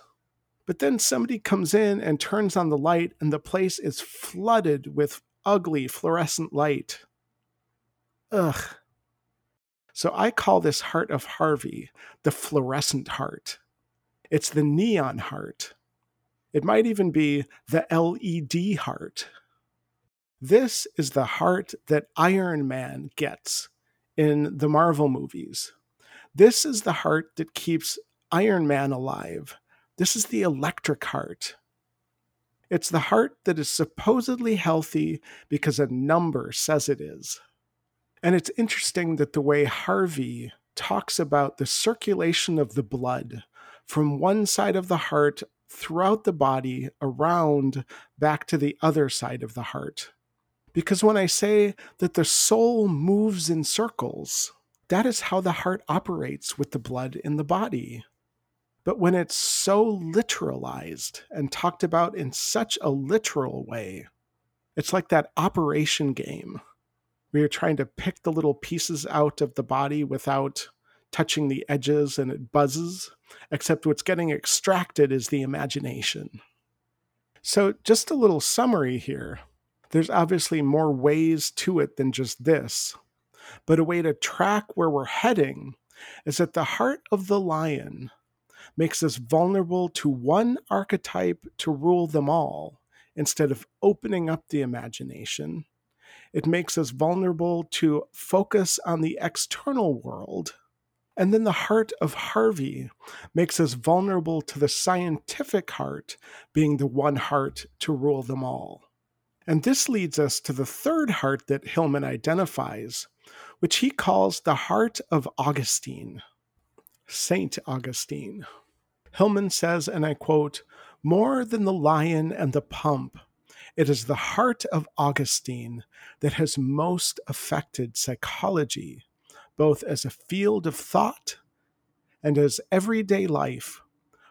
But then somebody comes in and turns on the light, and the place is flooded with ugly fluorescent light. Ugh. So I call this heart of Harvey the fluorescent heart. It's the neon heart. It might even be the LED heart. This is the heart that Iron Man gets in the Marvel movies. This is the heart that keeps Iron Man alive. This is the electric heart. It's the heart that is supposedly healthy because a number says it is. And it's interesting that the way Harvey talks about the circulation of the blood from one side of the heart throughout the body, around, back to the other side of the heart. Because when I say that the soul moves in circles, that is how the heart operates with the blood in the body. But when it's so literalized and talked about in such a literal way, it's like that operation game where you're trying to pick the little pieces out of the body without touching the edges and it buzzes, except what's getting extracted is the imagination. So, just a little summary here. There's obviously more ways to it than just this, but a way to track where we're heading is that the heart of the lion makes us vulnerable to one archetype to rule them all instead of opening up the imagination. It makes us vulnerable to focus on the external world and then the heart of Harvey makes us vulnerable to the scientific heart being the one heart to rule them all. And this leads us to the third heart that Hillman identifies, which he calls the heart of Augustine, Saint Augustine. Hillman says, and I quote, more than the lion and the pump, it is the heart of Augustine that has most affected psychology both as a field of thought and as everyday life,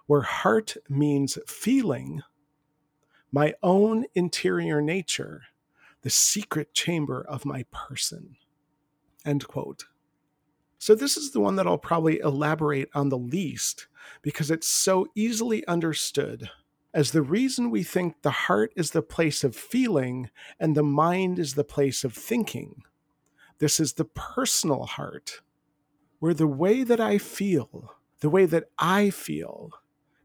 where heart means feeling, my own interior nature, the secret chamber of my person. End quote. So, this is the one that I'll probably elaborate on the least because it's so easily understood as the reason we think the heart is the place of feeling and the mind is the place of thinking. This is the personal heart, where the way that I feel, the way that I feel,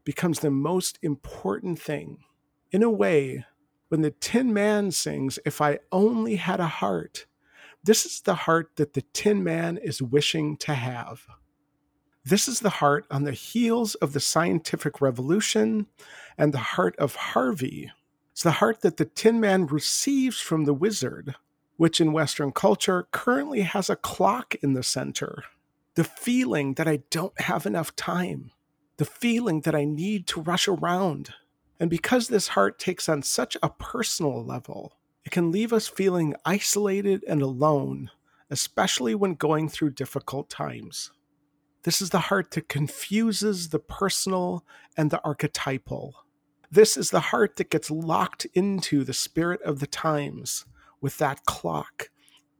becomes the most important thing. In a way, when the Tin Man sings, If I Only Had a Heart, this is the heart that the Tin Man is wishing to have. This is the heart on the heels of the scientific revolution and the heart of Harvey. It's the heart that the Tin Man receives from the wizard which in Western culture currently has a clock in the center. The feeling that I don't have enough time, the feeling that I need to rush around. And because this heart takes on such a personal level, it can leave us feeling isolated and alone, especially when going through difficult times. This is the heart that confuses the personal and the archetypal. This is the heart that gets locked into the spirit of the times with that clock,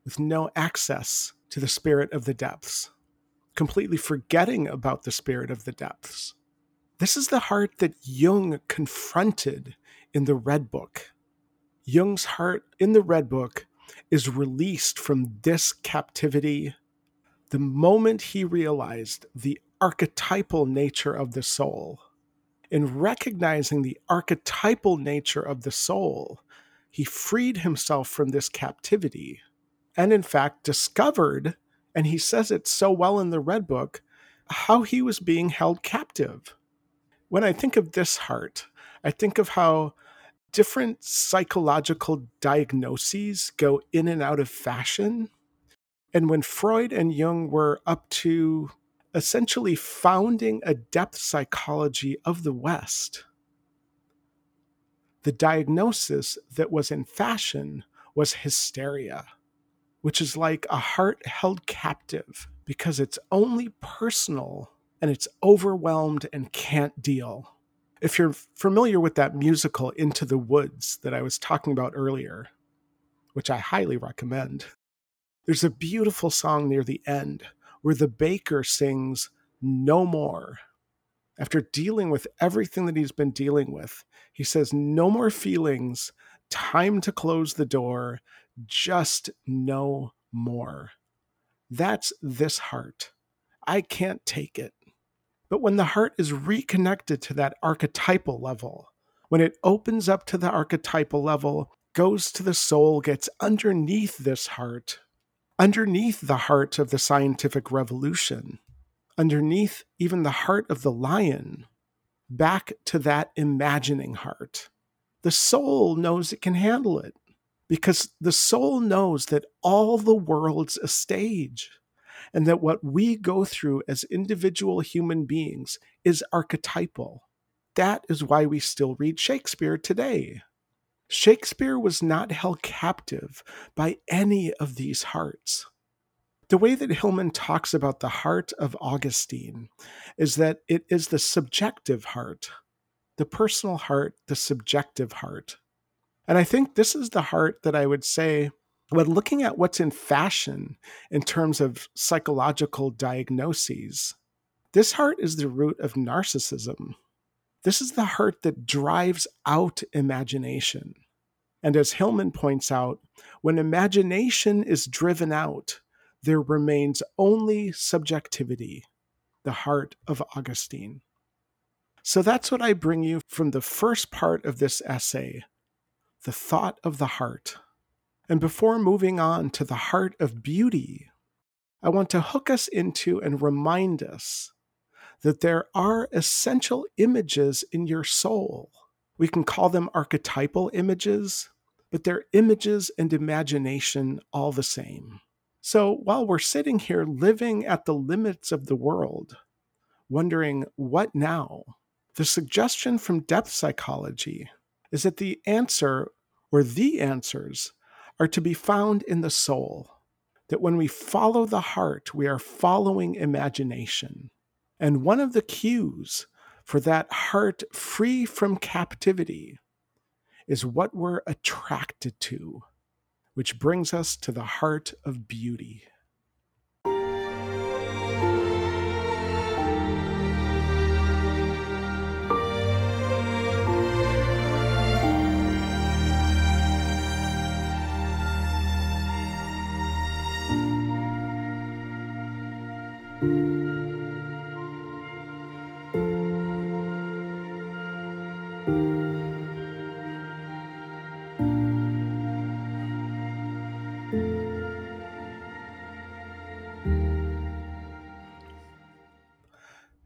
with no access to the spirit of the depths, completely forgetting about the spirit of the depths. This is the heart that Jung confronted in the Red Book. Jung's heart in the Red Book is released from this captivity the moment he realized the archetypal nature of the soul. In recognizing the archetypal nature of the soul, he freed himself from this captivity and, in fact, discovered, and he says it so well in the Red Book, how he was being held captive. When I think of this heart, I think of how different psychological diagnoses go in and out of fashion. And when Freud and Jung were up to essentially founding a depth psychology of the West, the diagnosis that was in fashion was hysteria, which is like a heart held captive because it's only personal and it's overwhelmed and can't deal. If you're familiar with that musical Into the Woods that I was talking about earlier, which I highly recommend, there's a beautiful song near the end where the baker sings, No More after dealing with everything that he's been dealing with, he says, No more feelings, time to close the door, just no more. That's this heart. I can't take it. But when the heart is reconnected to that archetypal level, when it opens up to the archetypal level, goes to the soul, gets underneath this heart, underneath the heart of the scientific revolution, underneath even the heart of the lion, back to that imagining heart. The soul knows it can handle it because the soul knows that all the world's a stage and that what we go through as individual human beings is archetypal. That is why we still read Shakespeare today. Shakespeare was not held captive by any of these hearts. The way that Hillman talks about the heart of Augustine is that it is the subjective heart, the personal heart, the subjective heart. And I think this is the heart that I would say, when looking at what's in fashion in terms of psychological diagnoses, this heart is the root of narcissism. This is the heart that drives out imagination. And as Hillman points out, when imagination is driven out, there remains only subjectivity, the heart of Augustine. So that's what I bring you from the first part of this essay the thought of the heart. And before moving on to the heart of beauty, I want to hook us into and remind us that there are essential images in your soul. We can call them archetypal images, but they're images and imagination all the same. So while we're sitting here living at the limits of the world, wondering what now, the suggestion from depth psychology is that the answer or the answers are to be found in the soul. That when we follow the heart, we are following imagination. And one of the cues for that heart free from captivity is what we're attracted to, which brings us to the heart of beauty.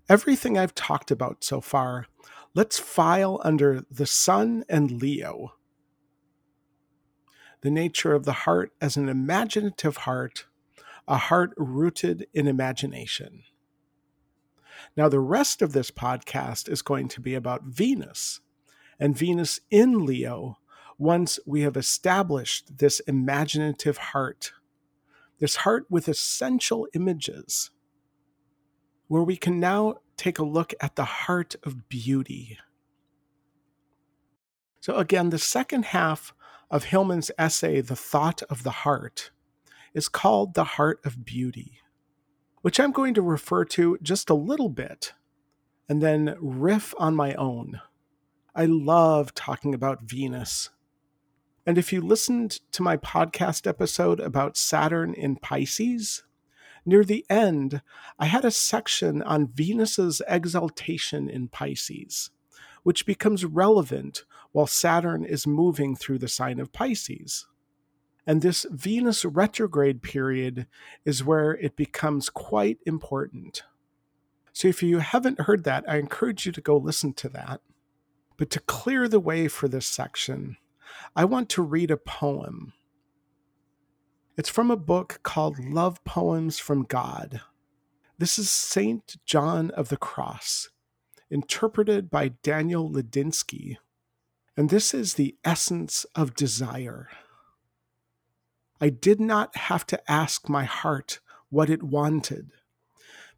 Everything I've talked about so far, let's file under the Sun and Leo. The nature of the heart as an imaginative heart, a heart rooted in imagination. Now, the rest of this podcast is going to be about Venus and Venus in Leo once we have established this imaginative heart, this heart with essential images where we can now take a look at the heart of beauty. So, again, the second half of Hillman's essay, The Thought of the Heart, is called The Heart of Beauty, which I'm going to refer to just a little bit and then riff on my own. I love talking about Venus. And if you listened to my podcast episode about Saturn in Pisces, Near the end, I had a section on Venus's exaltation in Pisces, which becomes relevant while Saturn is moving through the sign of Pisces. And this Venus retrograde period is where it becomes quite important. So if you haven't heard that, I encourage you to go listen to that. But to clear the way for this section, I want to read a poem it's from a book called Love Poems from God. This is St. John of the Cross, interpreted by Daniel Ladinsky. And this is the essence of desire. I did not have to ask my heart what it wanted,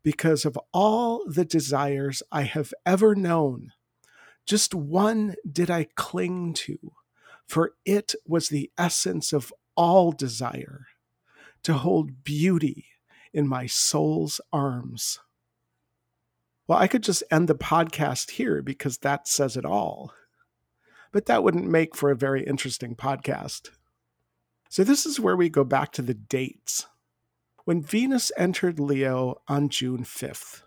because of all the desires I have ever known, just one did I cling to, for it was the essence of all desire, to hold beauty in my soul's arms. Well, I could just end the podcast here because that says it all. But that wouldn't make for a very interesting podcast. So, this is where we go back to the dates. When Venus entered Leo on June 5th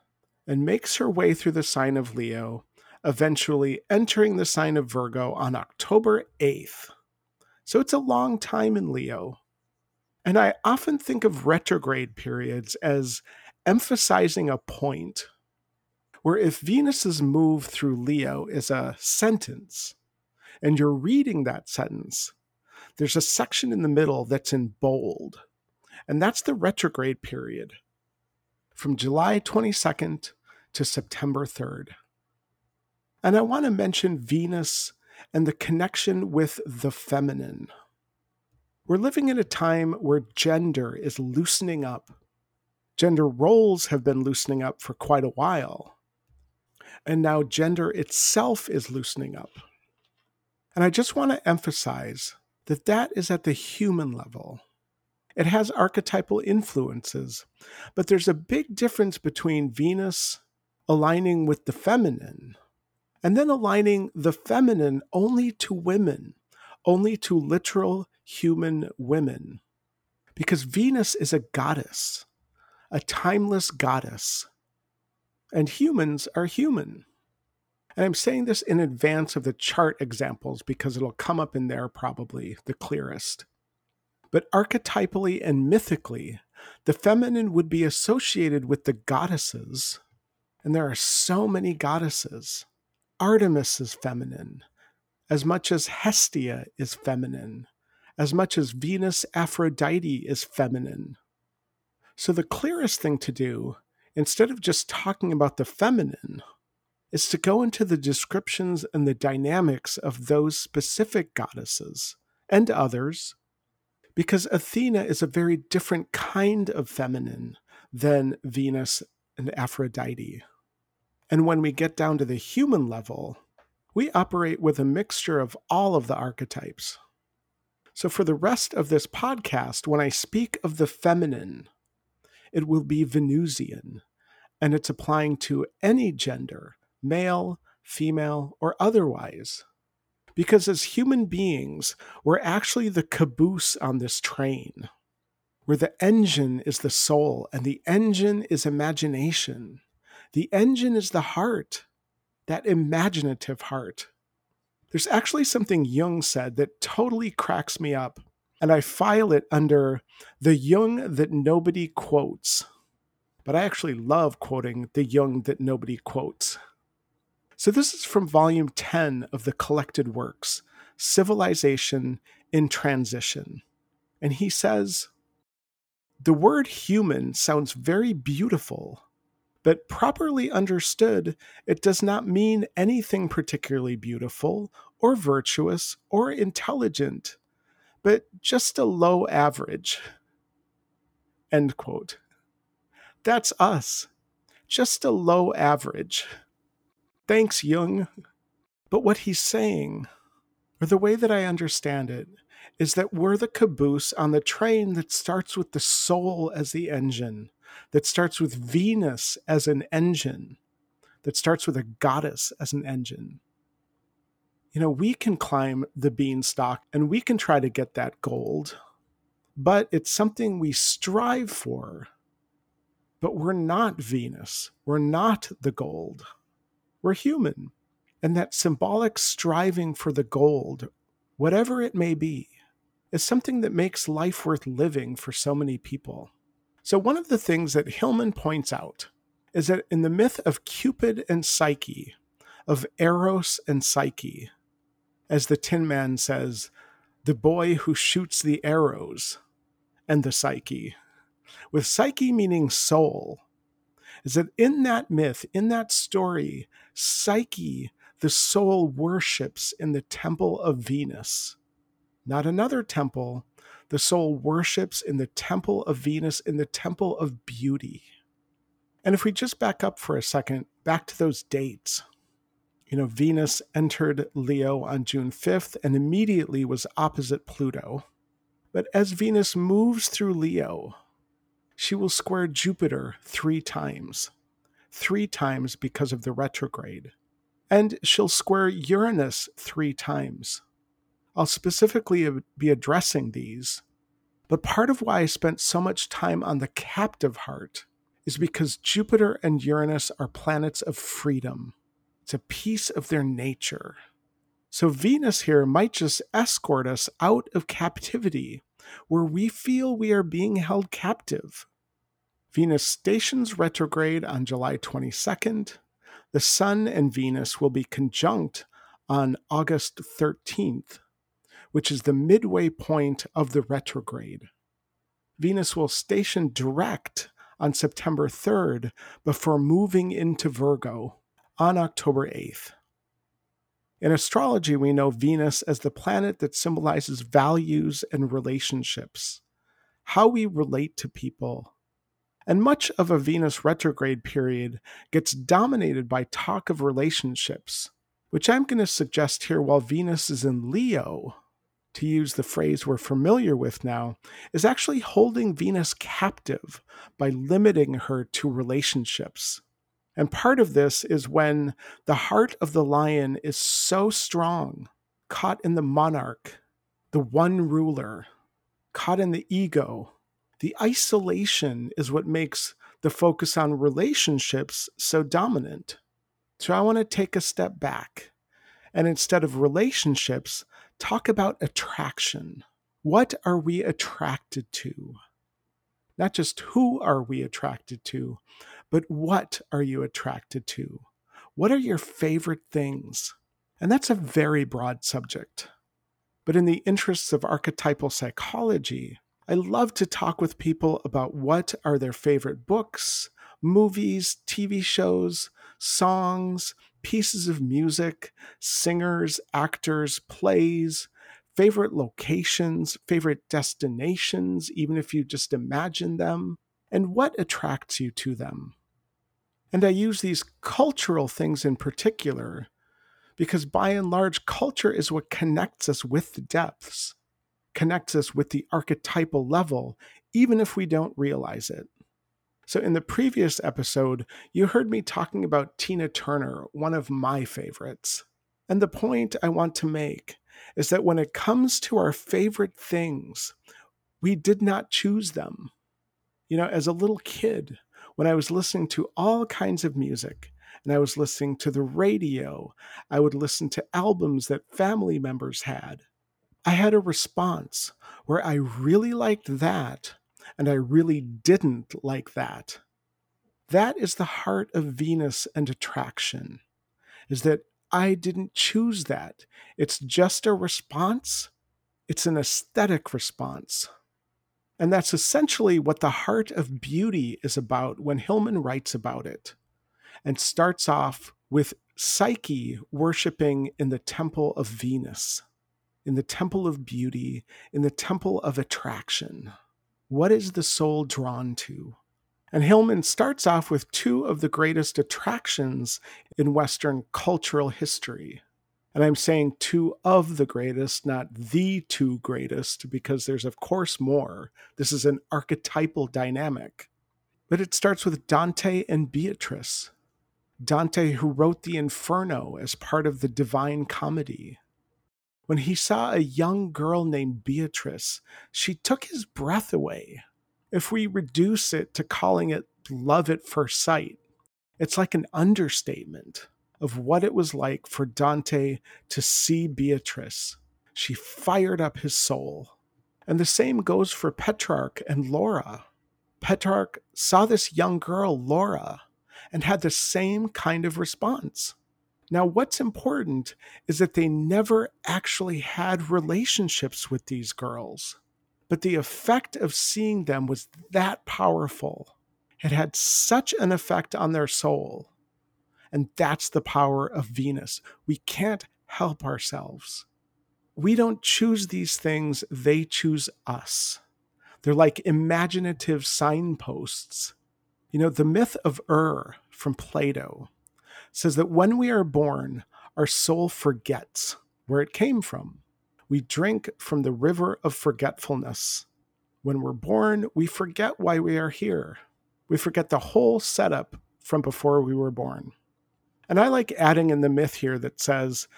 and makes her way through the sign of Leo, eventually entering the sign of Virgo on October 8th. So it's a long time in Leo. And I often think of retrograde periods as emphasizing a point where if Venus's move through Leo is a sentence and you're reading that sentence, there's a section in the middle that's in bold, and that's the retrograde period from July 22nd to September 3rd. And I want to mention Venus and the connection with the feminine. We're living in a time where gender is loosening up. Gender roles have been loosening up for quite a while. And now gender itself is loosening up. And I just want to emphasize that that is at the human level. It has archetypal influences, but there's a big difference between Venus aligning with the feminine and then aligning the feminine only to women, only to literal human women. Because Venus is a goddess, a timeless goddess, and humans are human. And I'm saying this in advance of the chart examples because it'll come up in there probably the clearest. But archetypally and mythically, the feminine would be associated with the goddesses. And there are so many goddesses. Artemis is feminine, as much as Hestia is feminine, as much as Venus Aphrodite is feminine. So the clearest thing to do, instead of just talking about the feminine, is to go into the descriptions and the dynamics of those specific goddesses and others, because Athena is a very different kind of feminine than Venus and Aphrodite. And when we get down to the human level, we operate with a mixture of all of the archetypes. So, for the rest of this podcast, when I speak of the feminine, it will be Venusian, and it's applying to any gender, male, female, or otherwise. Because as human beings, we're actually the caboose on this train, where the engine is the soul and the engine is imagination. The engine is the heart, that imaginative heart. There's actually something Jung said that totally cracks me up, and I file it under the Jung that nobody quotes. But I actually love quoting the Jung that nobody quotes. So, this is from volume 10 of the collected works, Civilization in Transition. And he says, The word human sounds very beautiful but properly understood, it does not mean anything particularly beautiful or virtuous or intelligent, but just a low average. End quote. That's us, just a low average. Thanks, Jung. But what he's saying, or the way that I understand it, is that we're the caboose on the train that starts with the soul as the engine that starts with Venus as an engine, that starts with a goddess as an engine. You know, we can climb the beanstalk and we can try to get that gold, but it's something we strive for. But we're not Venus. We're not the gold. We're human. And that symbolic striving for the gold, whatever it may be, is something that makes life worth living for so many people. So, one of the things that Hillman points out is that in the myth of Cupid and Psyche, of Eros and Psyche, as the Tin Man says, the boy who shoots the arrows and the Psyche, with Psyche meaning soul, is that in that myth, in that story, Psyche, the soul, worships in the temple of Venus, not another temple, the soul worships in the temple of Venus, in the temple of beauty. And if we just back up for a second, back to those dates, you know, Venus entered Leo on June 5th and immediately was opposite Pluto. But as Venus moves through Leo, she will square Jupiter three times, three times because of the retrograde. And she'll square Uranus three times. I'll specifically be addressing these. But part of why I spent so much time on the captive heart is because Jupiter and Uranus are planets of freedom. It's a piece of their nature. So Venus here might just escort us out of captivity where we feel we are being held captive. Venus stations retrograde on July 22nd. The Sun and Venus will be conjunct on August 13th, which is the midway point of the retrograde. Venus will station direct on September 3rd before moving into Virgo on October 8th. In astrology, we know Venus as the planet that symbolizes values and relationships, how we relate to people. And much of a Venus retrograde period gets dominated by talk of relationships, which I'm going to suggest here while Venus is in Leo, to use the phrase we're familiar with now, is actually holding Venus captive by limiting her to relationships. And part of this is when the heart of the lion is so strong, caught in the monarch, the one ruler, caught in the ego. The isolation is what makes the focus on relationships so dominant. So I want to take a step back and instead of relationships, talk about attraction. What are we attracted to? Not just who are we attracted to, but what are you attracted to? What are your favorite things? And that's a very broad subject. But in the interests of archetypal psychology, I love to talk with people about what are their favorite books, movies, TV shows, songs, pieces of music, singers, actors, plays, favorite locations, favorite destinations, even if you just imagine them, and what attracts you to them. And I use these cultural things in particular because by and large, culture is what connects us with the depths, connects us with the archetypal level, even if we don't realize it. So, in the previous episode, you heard me talking about Tina Turner, one of my favorites. And the point I want to make is that when it comes to our favorite things, we did not choose them. You know, as a little kid, when I was listening to all kinds of music and I was listening to the radio, I would listen to albums that family members had. I had a response where I really liked that and I really didn't like that. That is the heart of Venus and attraction, is that I didn't choose that. It's just a response, it's an aesthetic response. And that's essentially what the heart of beauty is about when Hillman writes about it and starts off with Psyche worshiping in the temple of Venus, in the temple of beauty, in the temple of attraction. What is the soul drawn to? And Hillman starts off with two of the greatest attractions in Western cultural history and I'm saying two of the greatest, not the two greatest, because there's, of course, more. This is an archetypal dynamic. But it starts with Dante and Beatrice. Dante, who wrote the Inferno as part of the Divine Comedy. When he saw a young girl named Beatrice, she took his breath away. If we reduce it to calling it love at first sight, it's like an understatement of what it was like for Dante to see Beatrice. She fired up his soul. And the same goes for Petrarch and Laura. Petrarch saw this young girl, Laura, and had the same kind of response. Now, what's important is that they never actually had relationships with these girls, but the effect of seeing them was that powerful. It had such an effect on their soul and that's the power of Venus. We can't help ourselves. We don't choose these things, they choose us. They're like imaginative signposts. You know, the myth of Ur from Plato says that when we are born, our soul forgets where it came from. We drink from the river of forgetfulness. When we're born, we forget why we are here. We forget the whole setup from before we were born. And I like adding in the myth here that says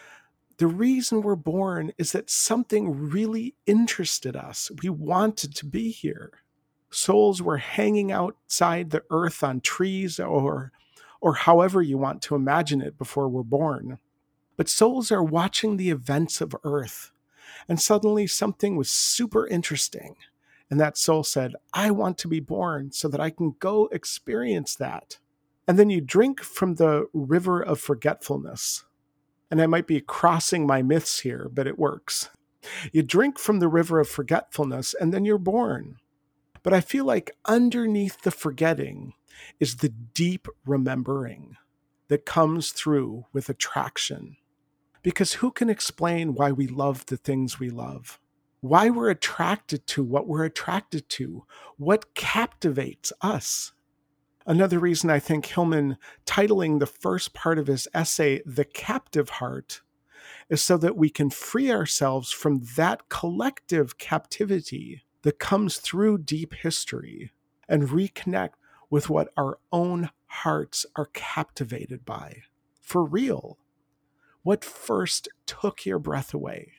the reason we're born is that something really interested us. We wanted to be here. Souls were hanging outside the earth on trees or or however you want to imagine it before we're born. But souls are watching the events of earth and suddenly something was super interesting And that soul said, I want to be born so that I can go experience that. And then you drink from the river of forgetfulness. And I might be crossing my myths here, but it works. You drink from the river of forgetfulness, and then you're born. But I feel like underneath the forgetting is the deep remembering that comes through with attraction. Because who can explain why we love the things we love? Why we're attracted to what we're attracted to? What captivates us? Another reason I think Hillman titling the first part of his essay, The Captive Heart, is so that we can free ourselves from that collective captivity that comes through deep history and reconnect with what our own hearts are captivated by. For real. What first took your breath away?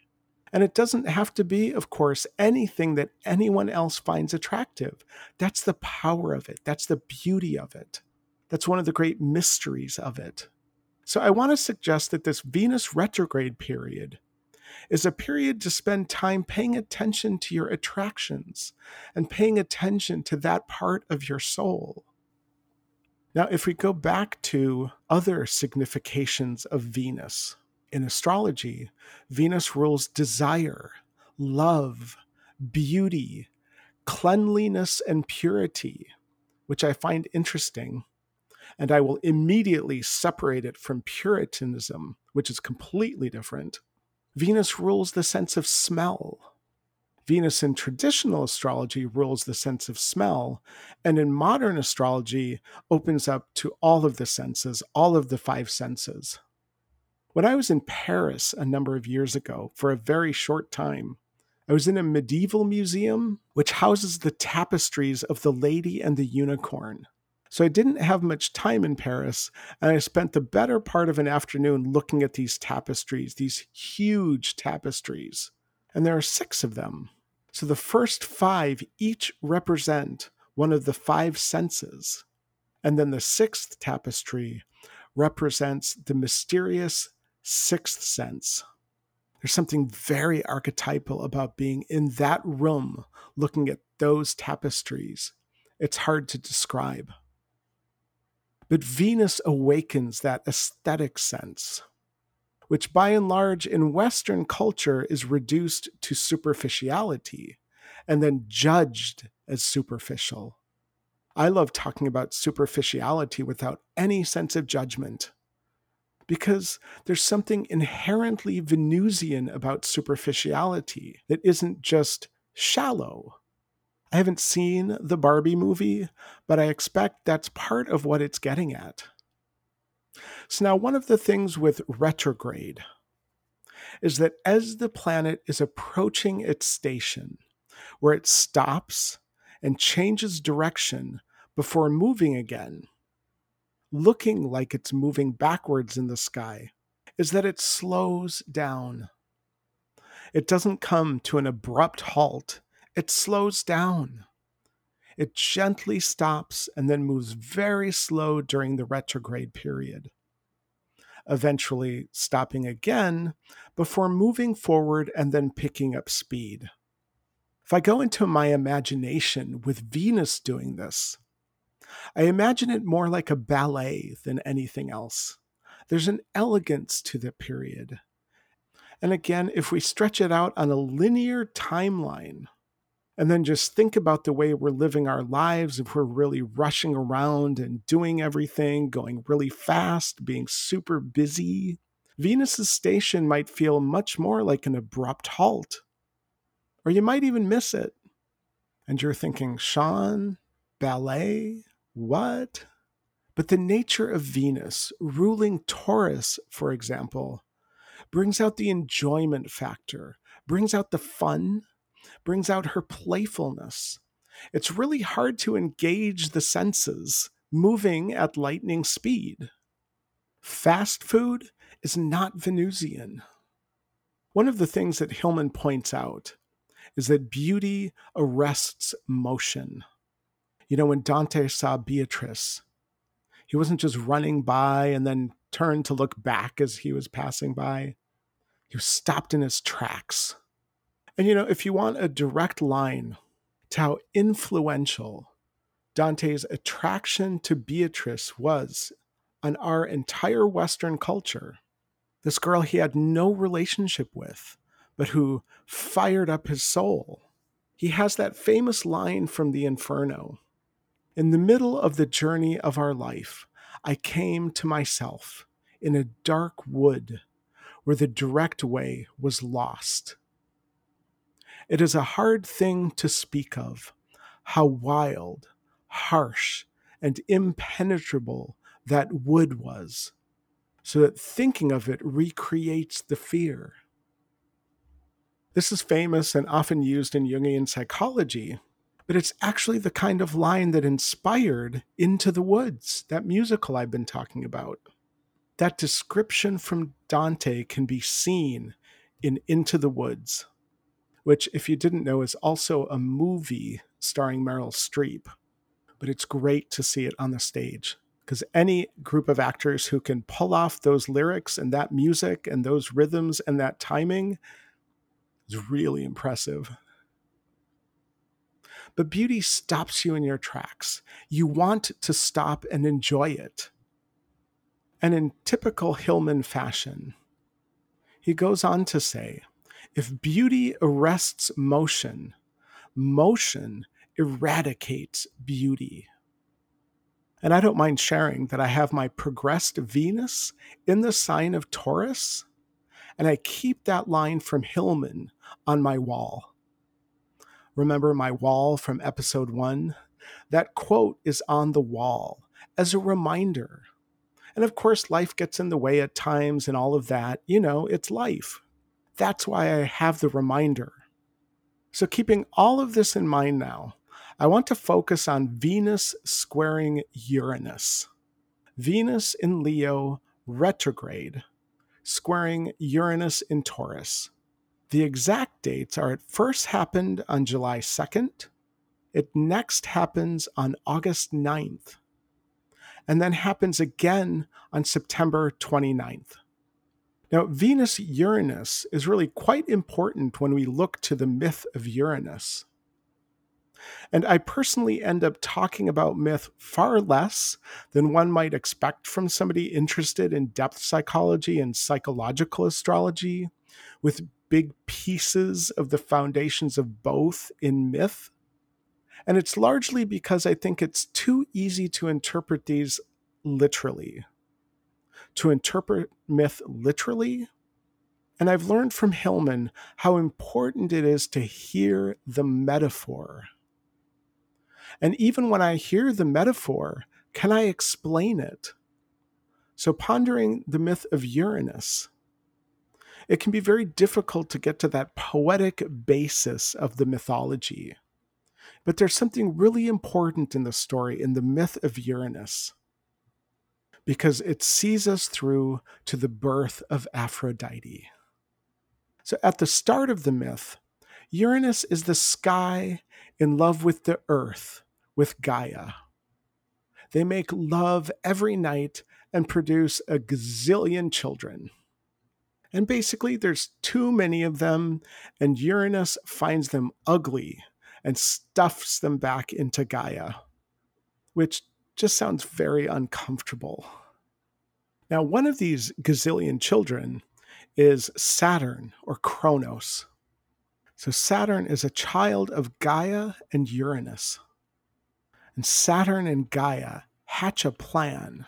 And it doesn't have to be, of course, anything that anyone else finds attractive. That's the power of it. That's the beauty of it. That's one of the great mysteries of it. So I want to suggest that this Venus retrograde period is a period to spend time paying attention to your attractions and paying attention to that part of your soul. Now, if we go back to other significations of Venus in astrology, Venus rules desire, love, beauty, cleanliness, and purity, which I find interesting. And I will immediately separate it from Puritanism, which is completely different. Venus rules the sense of smell. Venus in traditional astrology rules the sense of smell, and in modern astrology opens up to all of the senses, all of the five senses. When I was in Paris a number of years ago for a very short time, I was in a medieval museum which houses the tapestries of the Lady and the Unicorn. So I didn't have much time in Paris, and I spent the better part of an afternoon looking at these tapestries, these huge tapestries. And there are six of them. So the first five each represent one of the five senses. And then the sixth tapestry represents the mysterious sixth sense. There's something very archetypal about being in that room looking at those tapestries. It's hard to describe. But Venus awakens that aesthetic sense, which by and large in Western culture is reduced to superficiality and then judged as superficial. I love talking about superficiality without any sense of judgment because there's something inherently Venusian about superficiality that isn't just shallow. I haven't seen the Barbie movie, but I expect that's part of what it's getting at. So, now one of the things with retrograde is that as the planet is approaching its station, where it stops and changes direction before moving again, looking like it's moving backwards in the sky, is that it slows down. It doesn't come to an abrupt halt it slows down. It gently stops and then moves very slow during the retrograde period, eventually stopping again before moving forward and then picking up speed. If I go into my imagination with Venus doing this, I imagine it more like a ballet than anything else. There's an elegance to the period. And again, if we stretch it out on a linear timeline, and then just think about the way we're living our lives if we're really rushing around and doing everything, going really fast, being super busy. Venus's station might feel much more like an abrupt halt, or you might even miss it. And you're thinking, Shawn, ballet, what? But the nature of Venus, ruling Taurus, for example, brings out the enjoyment factor, brings out the fun, brings out her playfulness. It's really hard to engage the senses moving at lightning speed. Fast food is not Venusian. One of the things that Hillman points out is that beauty arrests motion. You know, when Dante saw Beatrice, he wasn't just running by and then turned to look back as he was passing by. He was stopped in his tracks. And you know, if you want a direct line to how influential Dante's attraction to Beatrice was on our entire Western culture. This girl he had no relationship with, but who fired up his soul. He has that famous line from the Inferno In the middle of the journey of our life, I came to myself in a dark wood where the direct way was lost. It is a hard thing to speak of, how wild, harsh, and impenetrable that wood was, so that thinking of it recreates the fear. This is famous and often used in Jungian psychology, but it's actually the kind of line that inspired Into the Woods, that musical I've been talking about. That description from Dante can be seen in Into the Woods, which, if you didn't know, is also a movie starring Meryl Streep. But it's great to see it on the stage because any group of actors who can pull off those lyrics and that music and those rhythms and that timing is really impressive. But beauty stops you in your tracks. You want to stop and enjoy it. And in typical Hillman fashion, he goes on to say if beauty arrests motion, motion eradicates beauty. And I don't mind sharing that I have my progressed Venus in the sign of Taurus, and I keep that line from Hillman on my wall. Remember my wall from episode one? That quote is on the wall as a reminder. And of course, life gets in the way at times and all of that. You know, it's life. That's why I have the reminder. So, keeping all of this in mind now, I want to focus on Venus squaring Uranus. Venus in Leo retrograde, squaring Uranus in Taurus. The exact dates are it first happened on July 2nd, it next happens on August 9th, and then happens again on September 29th. Now, Venus Uranus is really quite important when we look to the myth of Uranus. And I personally end up talking about myth far less than one might expect from somebody interested in depth psychology and psychological astrology, with big pieces of the foundations of both in myth. And it's largely because I think it's too easy to interpret these literally. To interpret myth literally. And I've learned from Hillman how important it is to hear the metaphor. And even when I hear the metaphor, can I explain it? So, pondering the myth of Uranus, it can be very difficult to get to that poetic basis of the mythology. But there's something really important in the story, in the myth of Uranus, because it sees us through to the birth of Aphrodite. So at the start of the myth, Uranus is the sky in love with the earth, with Gaia. They make love every night and produce a gazillion children. And basically, there's too many of them, and Uranus finds them ugly and stuffs them back into Gaia, which just sounds very uncomfortable. Now, one of these gazillion children is Saturn or Kronos. So, Saturn is a child of Gaia and Uranus. And Saturn and Gaia hatch a plan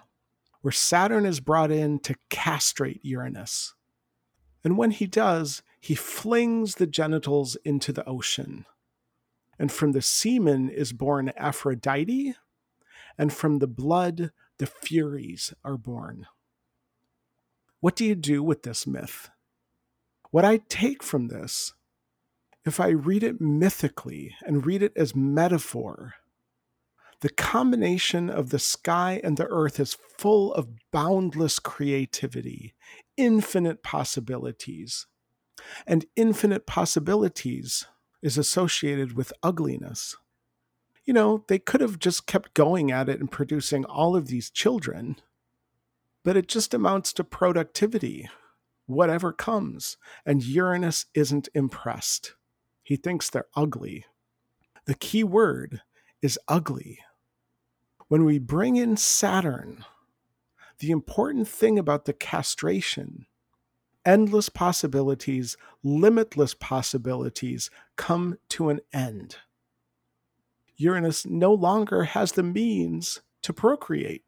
where Saturn is brought in to castrate Uranus. And when he does, he flings the genitals into the ocean. And from the semen is born Aphrodite, and from the blood, the Furies are born. What do you do with this myth? What I take from this, if I read it mythically and read it as metaphor, the combination of the sky and the earth is full of boundless creativity, infinite possibilities. And infinite possibilities is associated with ugliness. You know, they could have just kept going at it and producing all of these children, but it just amounts to productivity, whatever comes. And Uranus isn't impressed. He thinks they're ugly. The key word is ugly. When we bring in Saturn, the important thing about the castration, endless possibilities, limitless possibilities come to an end. Uranus no longer has the means to procreate.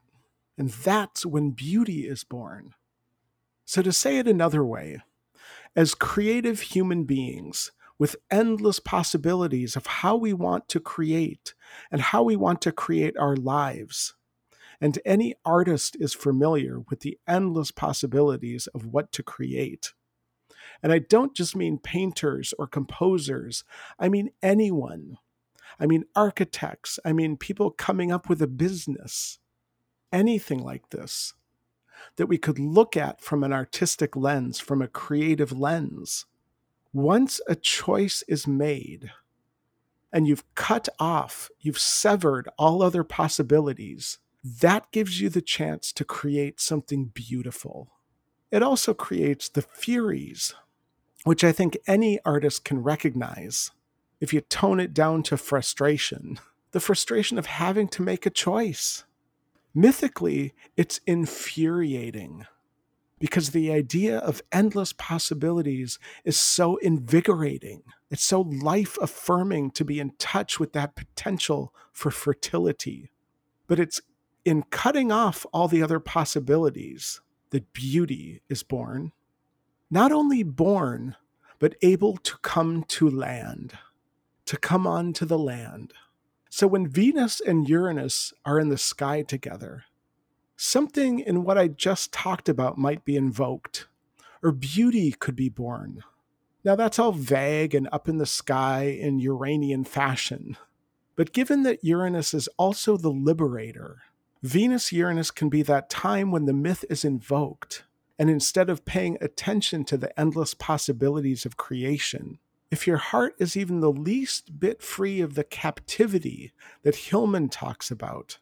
And that's when beauty is born. So, to say it another way, as creative human beings with endless possibilities of how we want to create and how we want to create our lives, and any artist is familiar with the endless possibilities of what to create. And I don't just mean painters or composers, I mean anyone. I mean architects, I mean people coming up with a business, anything like this that we could look at from an artistic lens, from a creative lens. Once a choice is made and you've cut off, you've severed all other possibilities, that gives you the chance to create something beautiful. It also creates the Furies, which I think any artist can recognize if you tone it down to frustration the frustration of having to make a choice. Mythically, it's infuriating because the idea of endless possibilities is so invigorating. It's so life affirming to be in touch with that potential for fertility. But it's in cutting off all the other possibilities that beauty is born. Not only born, but able to come to land, to come onto the land. So when Venus and Uranus are in the sky together, something in what I just talked about might be invoked, or beauty could be born. Now, that's all vague and up in the sky in Uranian fashion. But given that Uranus is also the liberator, Venus Uranus can be that time when the myth is invoked. And instead of paying attention to the endless possibilities of creation, if your heart is even the least bit free of the captivity that Hillman talks about,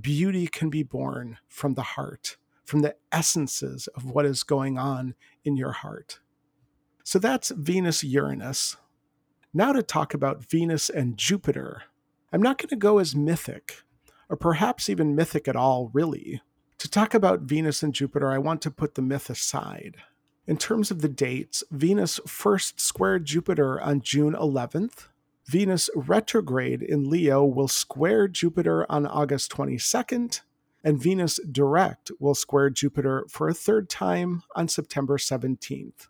beauty can be born from the heart, from the essences of what is going on in your heart. So that's Venus Uranus. Now to talk about Venus and Jupiter. I'm not going to go as mythic or perhaps even mythic at all, really. To talk about Venus and Jupiter, I want to put the myth aside. In terms of the dates, Venus first squared Jupiter on June 11th. Venus retrograde in Leo will square Jupiter on August 22nd, and Venus direct will square Jupiter for a third time on September 17th.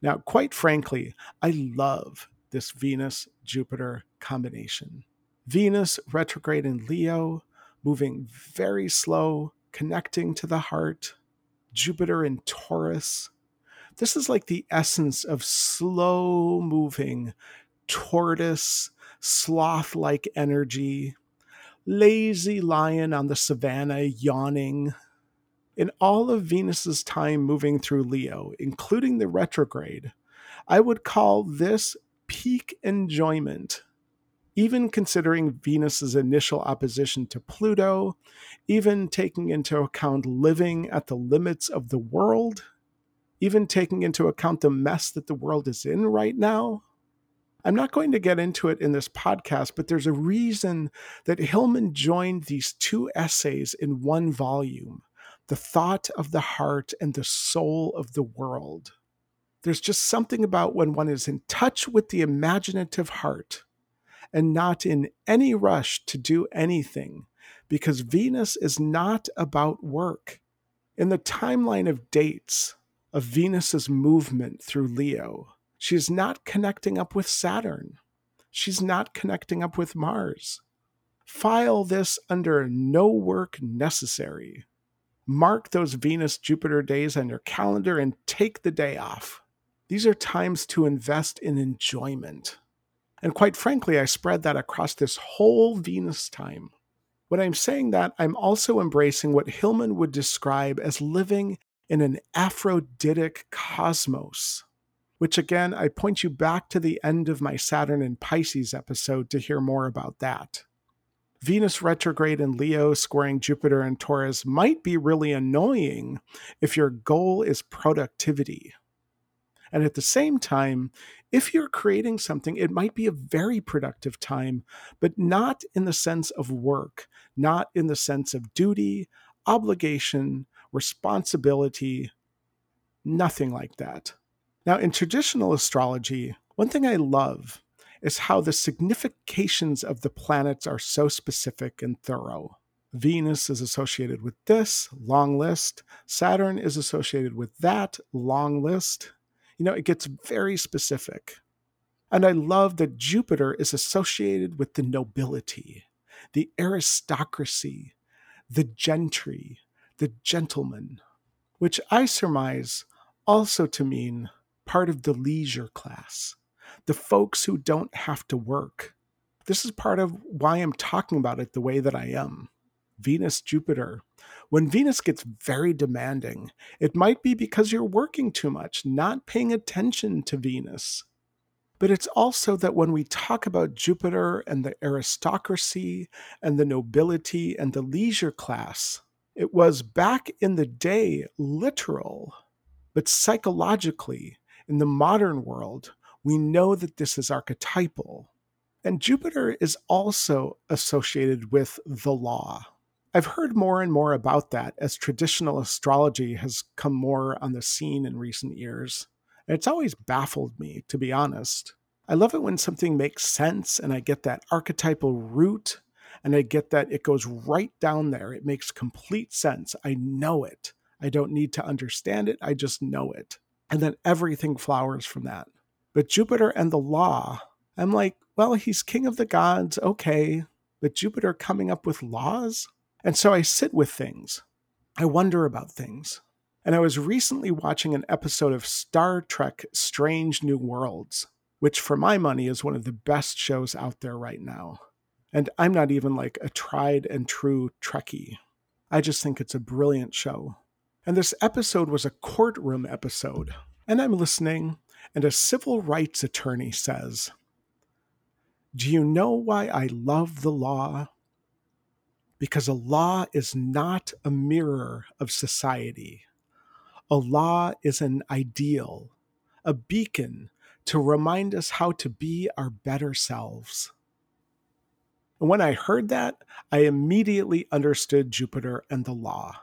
Now, quite frankly, I love this Venus Jupiter combination. Venus retrograde in Leo, moving very slow, connecting to the heart. Jupiter in Taurus. This is like the essence of slow moving, tortoise, sloth like energy. Lazy lion on the savannah yawning. In all of Venus's time moving through Leo, including the retrograde, I would call this peak enjoyment even considering Venus's initial opposition to Pluto, even taking into account living at the limits of the world, even taking into account the mess that the world is in right now. I'm not going to get into it in this podcast, but there's a reason that Hillman joined these two essays in one volume The Thought of the Heart and the Soul of the World. There's just something about when one is in touch with the imaginative heart and not in any rush to do anything because Venus is not about work. In the timeline of dates of Venus's movement through Leo, she's not connecting up with Saturn. She's not connecting up with Mars. File this under no work necessary. Mark those Venus Jupiter days on your calendar and take the day off. These are times to invest in enjoyment. And quite frankly, I spread that across this whole Venus time. When I'm saying that, I'm also embracing what Hillman would describe as living in an Aphroditic cosmos, which again, I point you back to the end of my Saturn and Pisces episode to hear more about that. Venus retrograde in Leo squaring Jupiter and Taurus might be really annoying if your goal is productivity And at the same time, if you're creating something, it might be a very productive time, but not in the sense of work, not in the sense of duty, obligation, responsibility, nothing like that. Now, in traditional astrology, one thing I love is how the significations of the planets are so specific and thorough. Venus is associated with this long list, Saturn is associated with that long list. You know, it gets very specific. And I love that Jupiter is associated with the nobility, the aristocracy, the gentry, the gentleman, which I surmise also to mean part of the leisure class, the folks who don't have to work. This is part of why I'm talking about it the way that I am. Venus, Jupiter. When Venus gets very demanding, it might be because you're working too much, not paying attention to Venus. But it's also that when we talk about Jupiter and the aristocracy and the nobility and the leisure class, it was back in the day literal. But psychologically, in the modern world, we know that this is archetypal. And Jupiter is also associated with the law. I've heard more and more about that as traditional astrology has come more on the scene in recent years. And it's always baffled me, to be honest. I love it when something makes sense and I get that archetypal root and I get that it goes right down there. It makes complete sense. I know it. I don't need to understand it. I just know it. And then everything flowers from that. But Jupiter and the law, I'm like, well, he's king of the gods. Okay. But Jupiter coming up with laws? And so I sit with things. I wonder about things. And I was recently watching an episode of Star Trek Strange New Worlds, which for my money is one of the best shows out there right now. And I'm not even like a tried and true Trekkie. I just think it's a brilliant show. And this episode was a courtroom episode. And I'm listening, and a civil rights attorney says, Do you know why I love the law? because a law is not a mirror of society. A law is an ideal, a beacon to remind us how to be our better selves. And when I heard that, I immediately understood Jupiter and the law.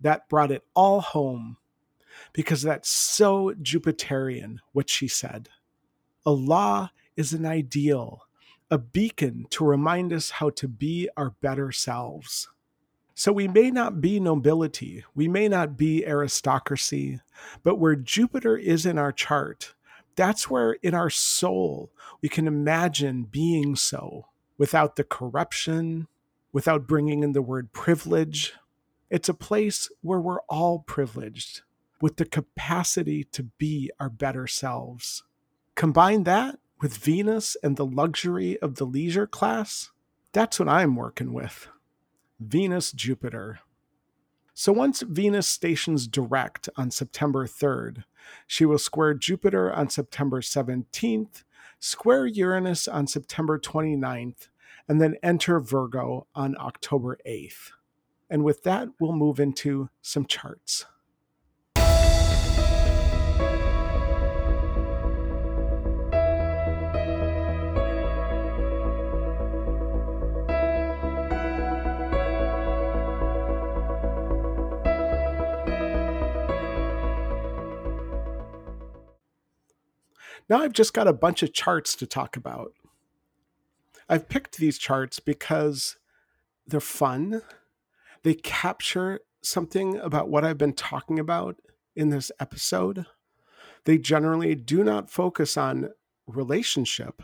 That brought it all home because that's so Jupiterian, what she said. A law is an ideal, a beacon to remind us how to be our better selves. So we may not be nobility, we may not be aristocracy, but where Jupiter is in our chart, that's where in our soul we can imagine being so without the corruption, without bringing in the word privilege. It's a place where we're all privileged with the capacity to be our better selves. Combine that with Venus and the luxury of the leisure class, that's what I'm working with. Venus Jupiter. So once Venus stations direct on September 3rd, she will square Jupiter on September 17th, square Uranus on September 29th, and then enter Virgo on October 8th. And with that, we'll move into some charts. Now I've just got a bunch of charts to talk about. I've picked these charts because they're fun. They capture something about what I've been talking about in this episode. They generally do not focus on relationship.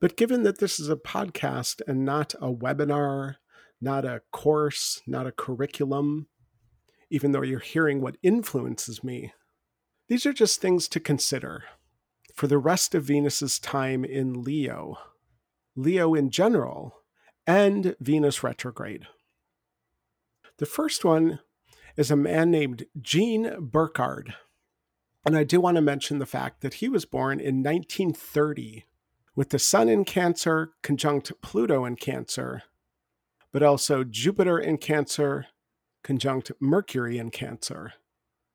But given that this is a podcast and not a webinar, not a course, not a curriculum, even though you're hearing what influences me, these are just things to consider for the rest of Venus's time in Leo, Leo in general, and Venus retrograde. The first one is a man named Gene Burkhardt. And I do want to mention the fact that he was born in 1930 with the Sun in Cancer conjunct Pluto in Cancer, but also Jupiter in Cancer conjunct Mercury in Cancer.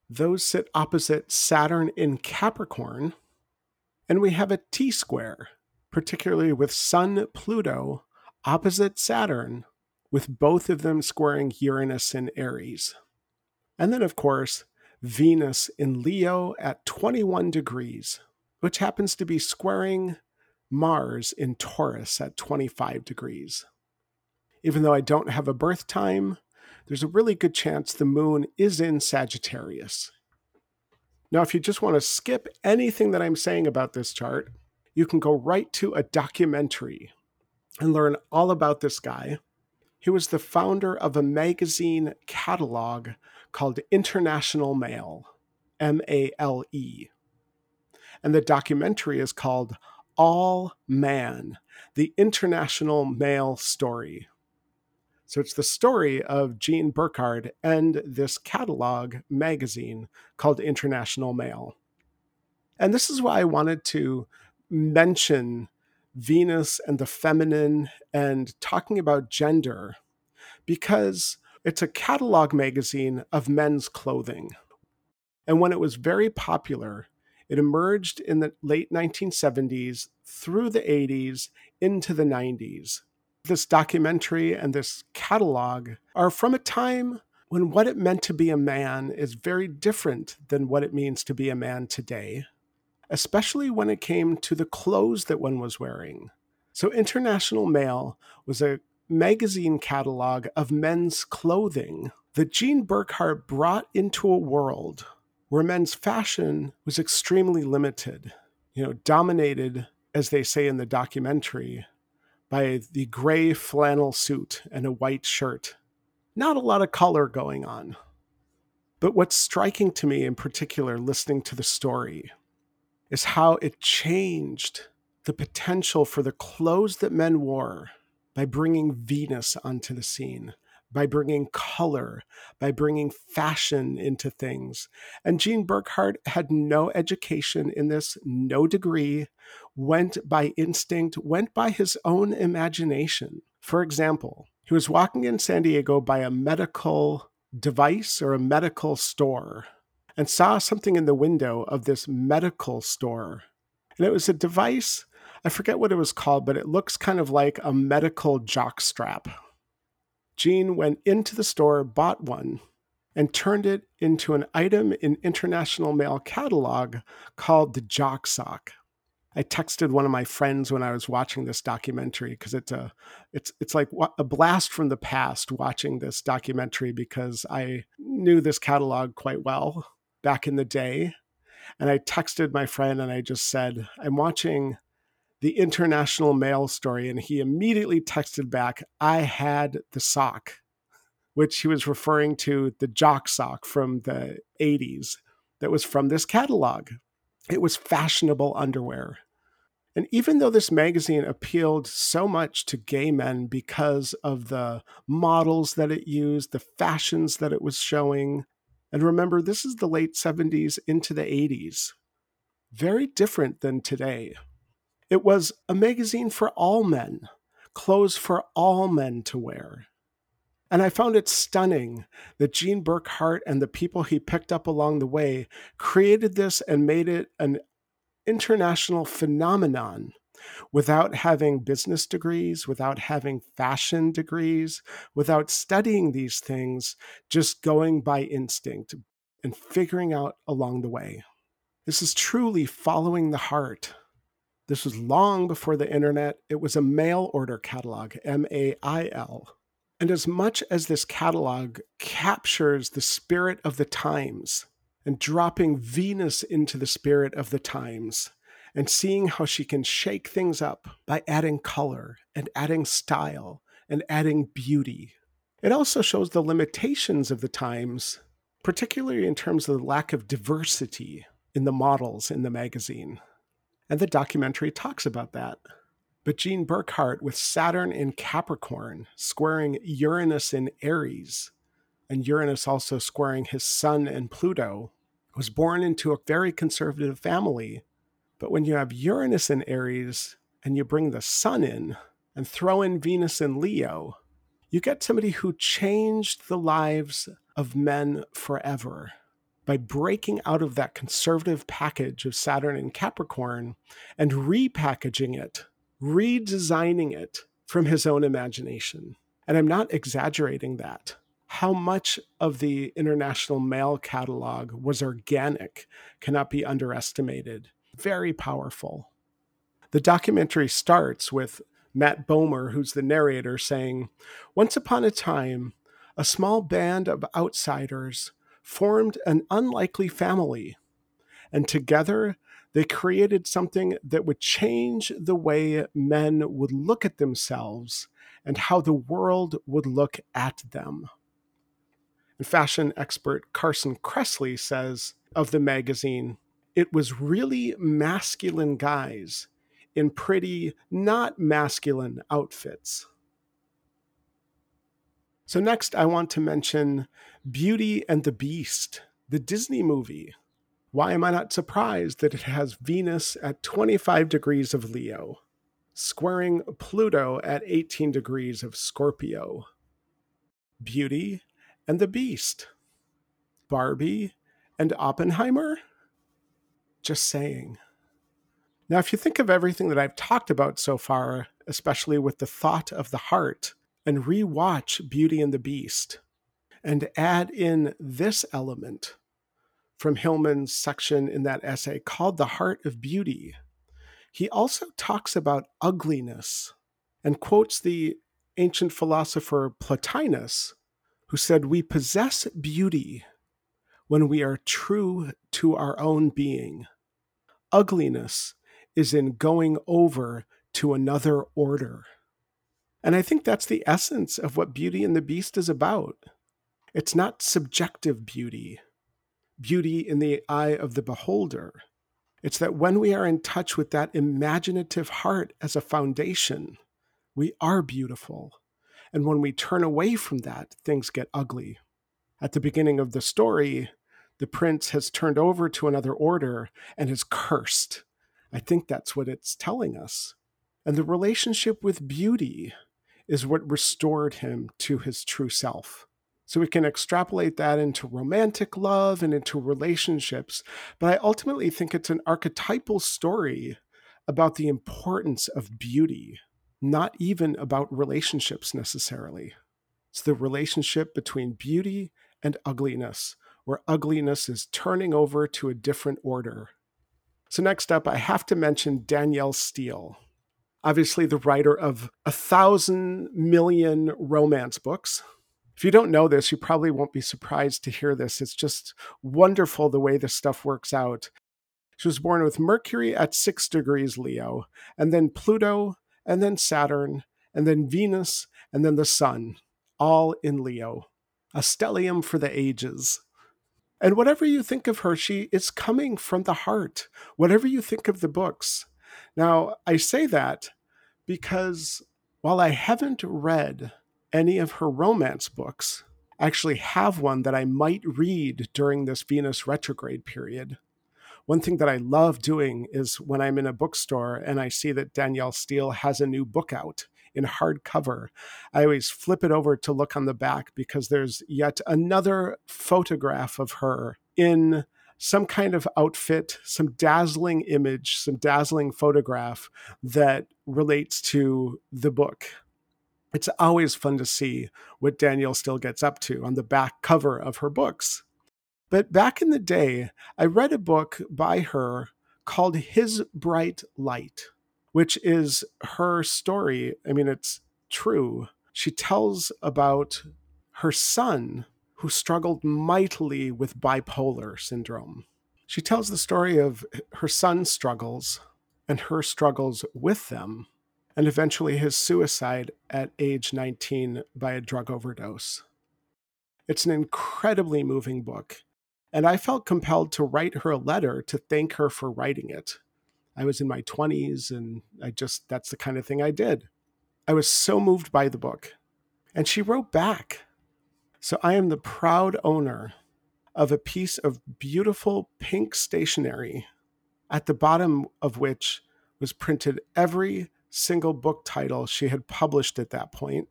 Those sit opposite Saturn in Capricorn. And we have a T square, particularly with Sun Pluto opposite Saturn, with both of them squaring Uranus in Aries. And then, of course, Venus in Leo at 21 degrees, which happens to be squaring Mars in Taurus at 25 degrees. Even though I don't have a birth time, there's a really good chance the moon is in Sagittarius. Now, if you just want to skip anything that I'm saying about this chart, you can go right to a documentary and learn all about this guy. He was the founder of a magazine catalog called International Male, M A L E. And the documentary is called All Man, the International Male Story. So it's the story of Gene Burkard and this catalog magazine called International Mail. And this is why I wanted to mention Venus and the feminine and talking about gender, because it's a catalog magazine of men's clothing. And when it was very popular, it emerged in the late 1970s through the 80s into the 90s. This documentary and this catalog are from a time when what it meant to be a man is very different than what it means to be a man today especially when it came to the clothes that one was wearing. So, International Male was a magazine catalog of men's clothing that Gene Burkard brought into a world where men's fashion was extremely limited, you know, dominated, as they say in the documentary, by the gray flannel suit and a white shirt. Not a lot of color going on. But what's striking to me in particular, listening to the story, is how it changed the potential for the clothes that men wore by bringing Venus onto the scene, by bringing color, by bringing fashion into things. And Gene Burkard had no education in this, no degree, went by instinct, went by his own imagination. For example, he was walking in San Diego by a medical device or a medical store and saw something in the window of this medical store. And it was a device, I forget what it was called, but it looks kind of like a medical jock strap. Gene went into the store, bought one, and turned it into an item in International Male catalog called the Jock Sock. I texted one of my friends when I was watching this documentary because it's a it's it's like a blast from the past watching this documentary because I knew this catalog quite well back in the day. And I texted my friend and I just said, I'm watching the international male story. And he immediately texted back, I had the sock, which he was referring to the jock sock from the 80s that was from this catalog. It was fashionable underwear. And even though this magazine appealed so much to gay men because of the models that it used, the fashions that it was showing, and remember, this is the late 70s into the 80s. Very different than today. It was a magazine for all men, clothes for all men to wear. And I found it stunning that Gene Burkard and the people he picked up along the way created this and made it an international phenomenon without having business degrees, without having fashion degrees, without studying these things, just going by instinct and figuring out along the way. This is truly following the heart. This was long before the internet. It was a mail order catalog, M A I L. And as much as this catalog captures the spirit of the times and dropping Venus into the spirit of the times, and seeing how she can shake things up by adding color and adding style and adding beauty. It also shows the limitations of the times, particularly in terms of the lack of diversity in the models in the magazine. And the documentary talks about that. But Gene Burkard, with Saturn in Capricorn, squaring Uranus in Aries, and Uranus also squaring his Sun and Pluto, was born into a very conservative family but when you have Uranus in Aries and you bring the sun in and throw in Venus in Leo, you get somebody who changed the lives of men forever. by breaking out of that conservative package of Saturn and Capricorn and repackaging it, redesigning it from his own imagination. And I'm not exaggerating that. How much of the International Male catalog was organic cannot be underestimated. Very powerful. The documentary starts with Matt Bomer, who's the narrator, saying, Once upon a time, a small band of outsiders formed an unlikely family, and together they created something that would change the way men would look at themselves and how the world would look at them. And fashion expert Carson Kressley says of the magazine, it was really masculine guys in pretty, not masculine outfits. So, next, I want to mention Beauty and the Beast, the Disney movie. Why am I not surprised that it has Venus at 25 degrees of Leo, squaring Pluto at 18 degrees of Scorpio? Beauty and the Beast, Barbie and Oppenheimer? Just saying. Now, if you think of everything that I've talked about so far, especially with the thought of the heart, and rewatch Beauty and the Beast, and add in this element from Hillman's section in that essay called The Heart of Beauty, he also talks about ugliness and quotes the ancient philosopher Plotinus, who said, We possess beauty when we are true to our own being. Ugliness is in going over to another order. And I think that's the essence of what Beauty and the Beast is about. It's not subjective beauty, beauty in the eye of the beholder. It's that when we are in touch with that imaginative heart as a foundation, we are beautiful. And when we turn away from that, things get ugly. At the beginning of the story, the prince has turned over to another order and is cursed I think that's what it's telling us. And the relationship with beauty is what restored him to his true self. So we can extrapolate that into romantic love and into relationships. But I ultimately think it's an archetypal story about the importance of beauty, not even about relationships necessarily. It's the relationship between beauty and ugliness, where ugliness is turning over to a different order so, next up, I have to mention Danielle Steel. obviously the writer of a thousand million romance books. If you don't know this, you probably won't be surprised to hear this. It's just wonderful the way this stuff works out. She was born with Mercury at six degrees Leo, and then Pluto, and then Saturn, and then Venus, and then the Sun, all in Leo. A stellium for the ages. And whatever you think of her, she is coming from the heart. Whatever you think of the books. Now, I say that because while I haven't read any of her romance books, I actually have one that I might read during this Venus retrograde period. One thing that I love doing is when I'm in a bookstore and I see that Danielle Steel has a new book out in hardcover. I always flip it over to look on the back because there's yet another photograph of her in some kind of outfit, some dazzling image, some dazzling photograph that relates to the book. It's always fun to see what Danielle Steel gets up to on the back cover of her books. But back in the day, I read a book by her called His Bright Light which is her story. I mean, it's true. She tells about her son who struggled mightily with bipolar syndrome. She tells the story of her son's struggles and her struggles with them, and eventually his suicide at age 19 by a drug overdose. It's an incredibly moving book, and I felt compelled to write her a letter to thank her for writing it I was in my 20s and I just, that's the kind of thing I did. I was so moved by the book. And she wrote back. So I am the proud owner of a piece of beautiful pink stationery, at the bottom of which was printed every single book title she had published at that point.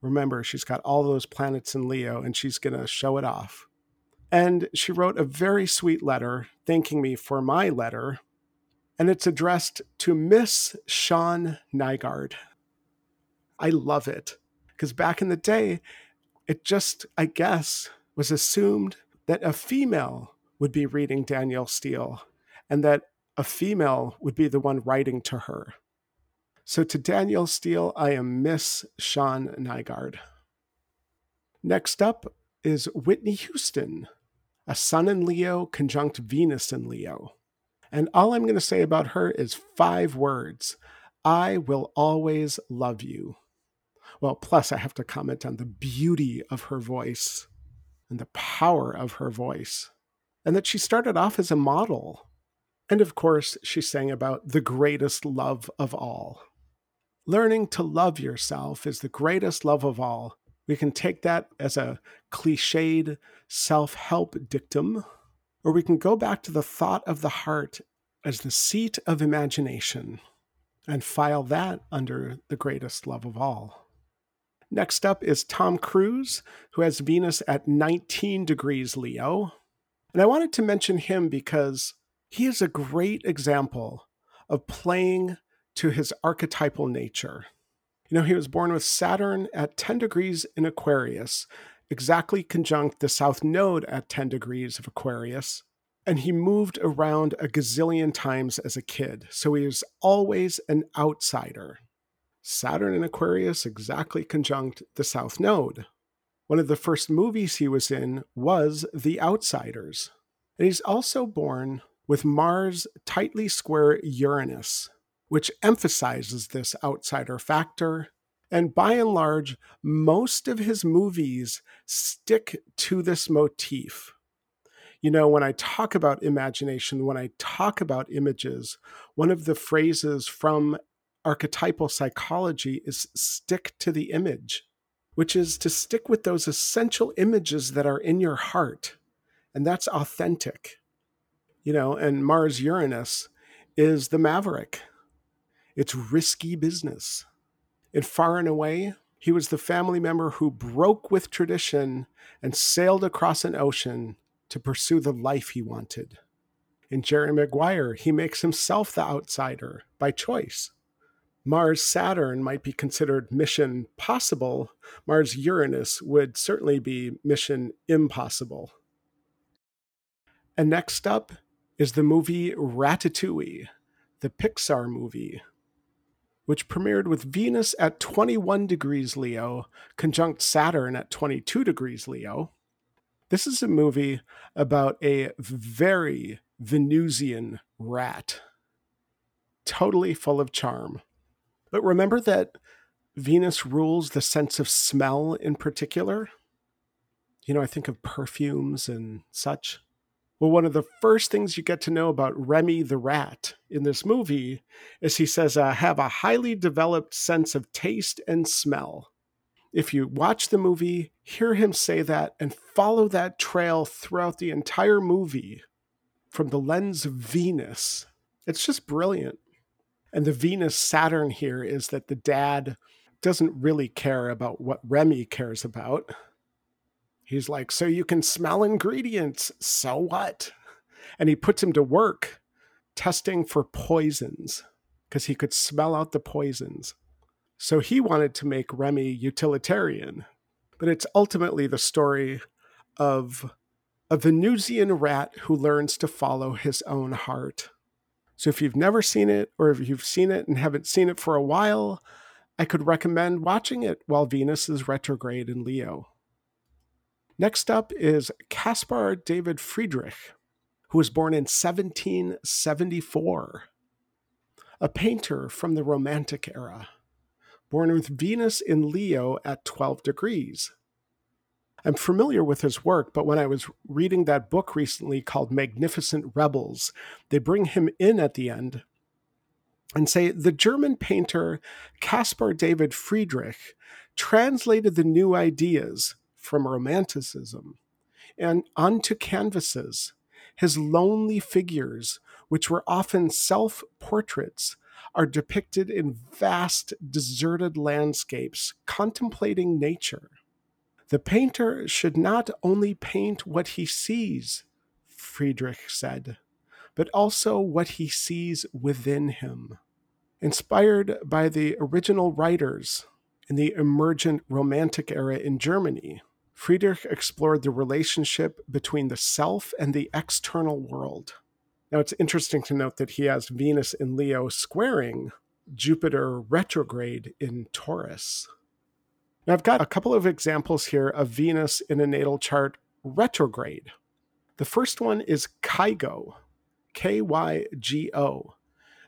Remember, she's got all those planets in Leo and she's going to show it off. And she wrote a very sweet letter thanking me for my letter. And it's addressed to Miss Shawn Nygaard. I love it because back in the day, it just, I guess, was assumed that a female would be reading Danielle Steel and that a female would be the one writing to her. So to Danielle Steel, I am Miss Shawn Nygaard. Next up is Whitney Houston, a Sun in Leo conjunct Venus in Leo. And all I'm going to say about her is five words I will always love you. Well, plus, I have to comment on the beauty of her voice and the power of her voice, and that she started off as a model. And of course, she sang about the greatest love of all. Learning to love yourself is the greatest love of all. We can take that as a cliched self help dictum, or we can go back to the thought of the heart as the seat of imagination and file that under the greatest love of all. Next up is Tom Cruise, who has Venus at 19 degrees Leo. And I wanted to mention him because he is a great example of playing to his archetypal nature. You know, he was born with Saturn at 10 degrees in Aquarius, exactly conjunct the South Node at 10 degrees of Aquarius. And he moved around a gazillion times as a kid. So he was always an outsider. Saturn in Aquarius exactly conjunct the South Node. One of the first movies he was in was The Outsiders. And he's also born with Mars tightly square Uranus, which emphasizes this outsider factor. And by and large, most of his movies stick to this motif. You know, when I talk about imagination, when I talk about images, one of the phrases from archetypal psychology is stick to the image, which is to stick with those essential images that are in your heart. And that's authentic. You know, and Mars Uranus is the maverick. It's risky business. In Far and Away, he was the family member who broke with tradition and sailed across an ocean to pursue the life he wanted. In Jerry Maguire, he makes himself the outsider by choice. Mars Saturn might be considered mission possible, Mars Uranus would certainly be mission impossible. And next up is the movie Ratatouille, the Pixar movie, which premiered with Venus at 21 degrees Leo, conjunct Saturn at 22 degrees Leo. This is a movie about a very Venusian rat, totally full of charm. But remember that Venus rules the sense of smell in particular. You know, I think of perfumes and such. Well, one of the first things you get to know about Remy the rat in this movie is he says, uh, have a highly developed sense of taste and smell. If you watch the movie, hear him say that, and follow that trail throughout the entire movie from the lens of Venus, it's just brilliant. And the Venus Saturn here is that the dad doesn't really care about what Remy cares about. He's like, So you can smell ingredients. So what? And he puts him to work testing for poisons because he could smell out the poisons. So he wanted to make Remy utilitarian. But it's ultimately the story of a Venusian rat who learns to follow his own heart. So if you've never seen it, or if you've seen it and haven't seen it for a while, I could recommend watching it while Venus is retrograde in Leo. Next up is Caspar David Friedrich, who was born in 1774, a painter from the Romantic era, born with Venus in Leo at 12 degrees. I'm familiar with his work, but when I was reading that book recently called Magnificent Rebels, they bring him in at the end and say the German painter Caspar David Friedrich translated the new ideas from Romanticism and onto canvases. His lonely figures, which were often self portraits, are depicted in vast, deserted landscapes contemplating nature. The painter should not only paint what he sees, Friedrich said, but also what he sees within him. Inspired by the original writers in the emergent Romantic era in Germany, Friedrich explored the relationship between the self and the external world. Now, it's interesting to note that he has Venus in Leo squaring Jupiter retrograde in Taurus. Now, I've got a couple of examples here of Venus in a natal chart retrograde. The first one is Kygo, K Y G O.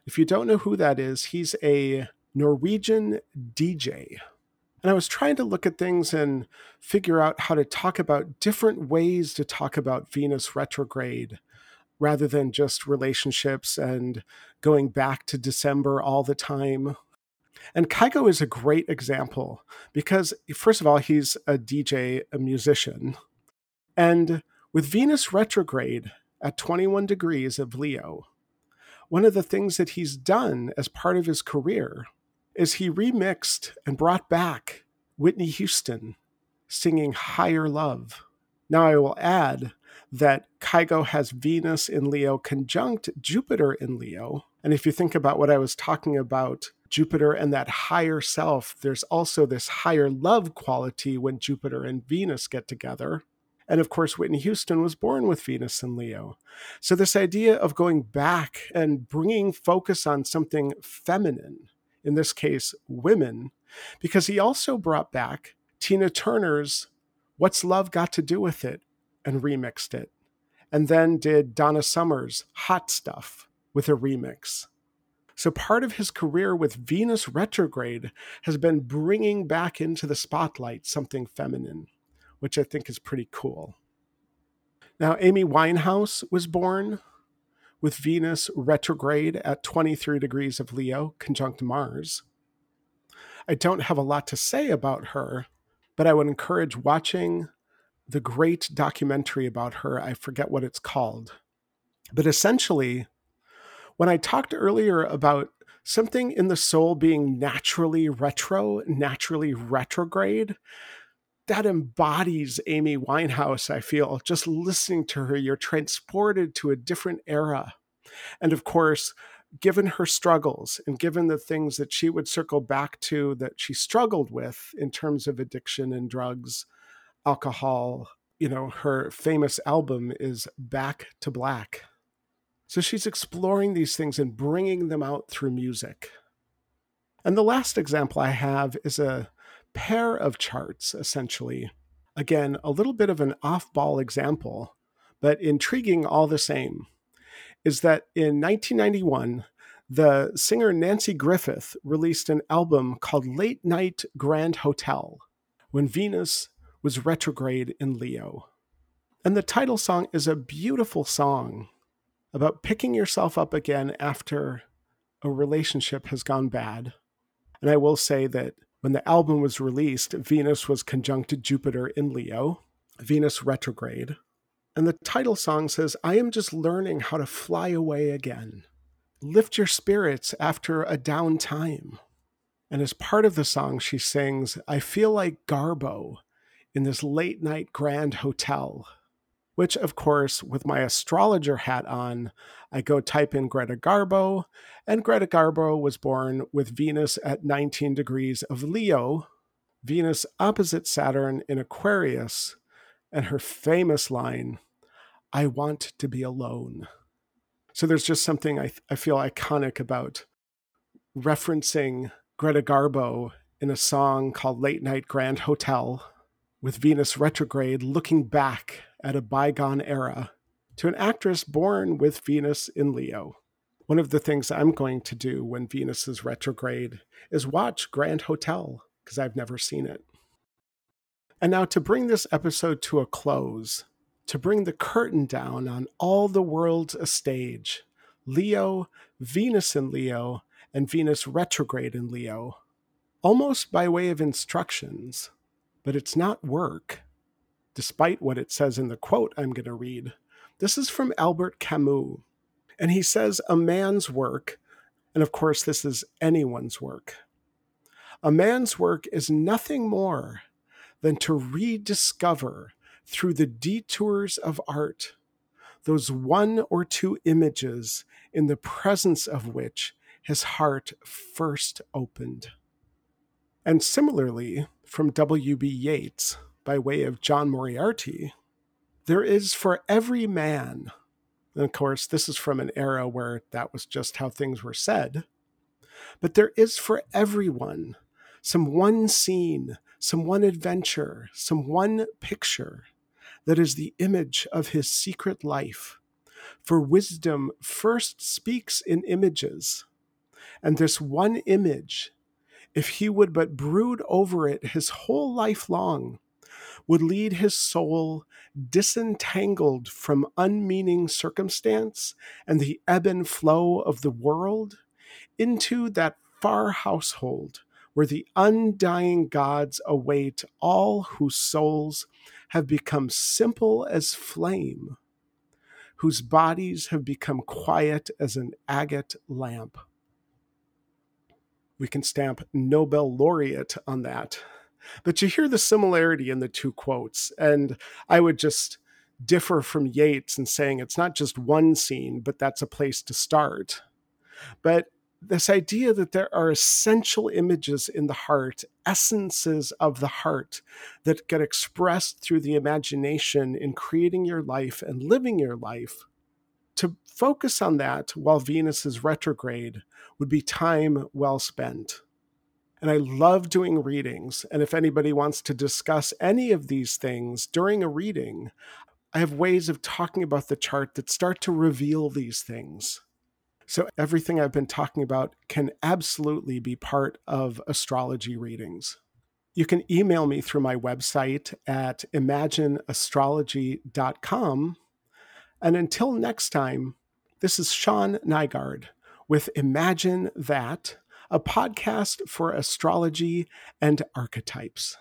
If you don't know who that is, he's a Norwegian DJ. And I was trying to look at things and figure out how to talk about different ways to talk about Venus retrograde rather than just relationships and going back to December all the time. And Kygo is a great example because, first of all, he's a DJ, a musician. And with Venus retrograde at 21 degrees of Leo, one of the things that he's done as part of his career is he remixed and brought back Whitney Houston singing Higher Love. Now, I will add that Kygo has Venus in Leo conjunct Jupiter in Leo. And if you think about what I was talking about, Jupiter and that higher self, there's also this higher love quality when Jupiter and Venus get together. And of course, Whitney Houston was born with Venus in Leo. So, this idea of going back and bringing focus on something feminine, in this case, women, because he also brought back Tina Turner's What's Love Got to Do with It and remixed it. And then did Donna Summer's Hot Stuff with a remix. So part of his career with Venus retrograde has been bringing back into the spotlight something feminine which I think is pretty cool. Now, Amy Winehouse was born with Venus retrograde at 23 degrees of Leo, conjunct Mars. I don't have a lot to say about her, but I would encourage watching the great documentary about her. I forget what it's called. But essentially, when I talked earlier about something in the soul being naturally retro, naturally retrograde, that embodies Amy Winehouse, I feel. Just listening to her, you're transported to a different era. And of course, given her struggles and given the things that she would circle back to that she struggled with in terms of addiction and drugs, alcohol, you know, her famous album is Back to Black. So she's exploring these things and bringing them out through music. And the last example I have is a pair of charts, essentially. Again, a little bit of an off ball example, but intriguing all the same, is that in 1991, the singer Nanci Griffith released an album called Late Night Grand Hotel when Venus was retrograde in Leo. And the title song is a beautiful song about picking yourself up again after a relationship has gone bad. And I will say that when the album was released, Venus was conjunct Jupiter in Leo, Venus retrograde. And the title song says, I am just learning how to fly away again. Lift your spirits after a down time. And as part of the song, she sings, I feel like Garbo in this late night grand hotel which, of course, with my astrologer hat on, I go type in Greta Garbo, and Greta Garbo was born with Venus at 19 degrees of Leo, Venus opposite Saturn in Aquarius, and her famous line, I want to be alone. So there's just something I, I feel iconic about referencing Greta Garbo in a song called Late Night Grand Hotel with Venus retrograde looking back at a bygone era to an actress born with Venus in Leo. One of the things I'm going to do when Venus is retrograde is watch Grand Hotel because I've never seen it. And now, to bring this episode to a close, to bring the curtain down on all the worlds a stage Leo, Venus in Leo, and Venus retrograde in Leo, almost by way of instructions, but it's not work despite what it says in the quote I'm going to read. This is from Albert Camus. And he says, A man's work, and of course, this is anyone's work, a man's work is nothing more than to rediscover through the detours of art those one or two images in the presence of which his heart first opened. And similarly, from W.B. Yeats, by way of John Moriarty, there is for every man, and of course, this is from an era where that was just how things were said, but there is for everyone some one scene, some one adventure, some one picture that is the image of his secret life. For wisdom first speaks in images, and this one image, if he would but brood over it his whole life long, would lead his soul disentangled from unmeaning circumstance and the ebb and flow of the world into that far household where the undying gods await all whose souls have become simple as flame, whose bodies have become quiet as an agate lamp. We can stamp Nobel laureate on that. But you hear the similarity in the two quotes, and I would just differ from Yeats in saying it's not just one scene, but that's a place to start. But this idea that there are essential images in the heart, essences of the heart that get expressed through the imagination in creating your life and living your life. To focus on that while Venus is retrograde would be time well spent. And I love doing readings. And if anybody wants to discuss any of these things during a reading, I have ways of talking about the chart that start to reveal these things. So, everything I've been talking about can absolutely be part of astrology readings. You can email me through my website at imagineastrology.com. And until next time, this is Shawn Nygaard with Imagine That, a podcast for astrology and archetypes.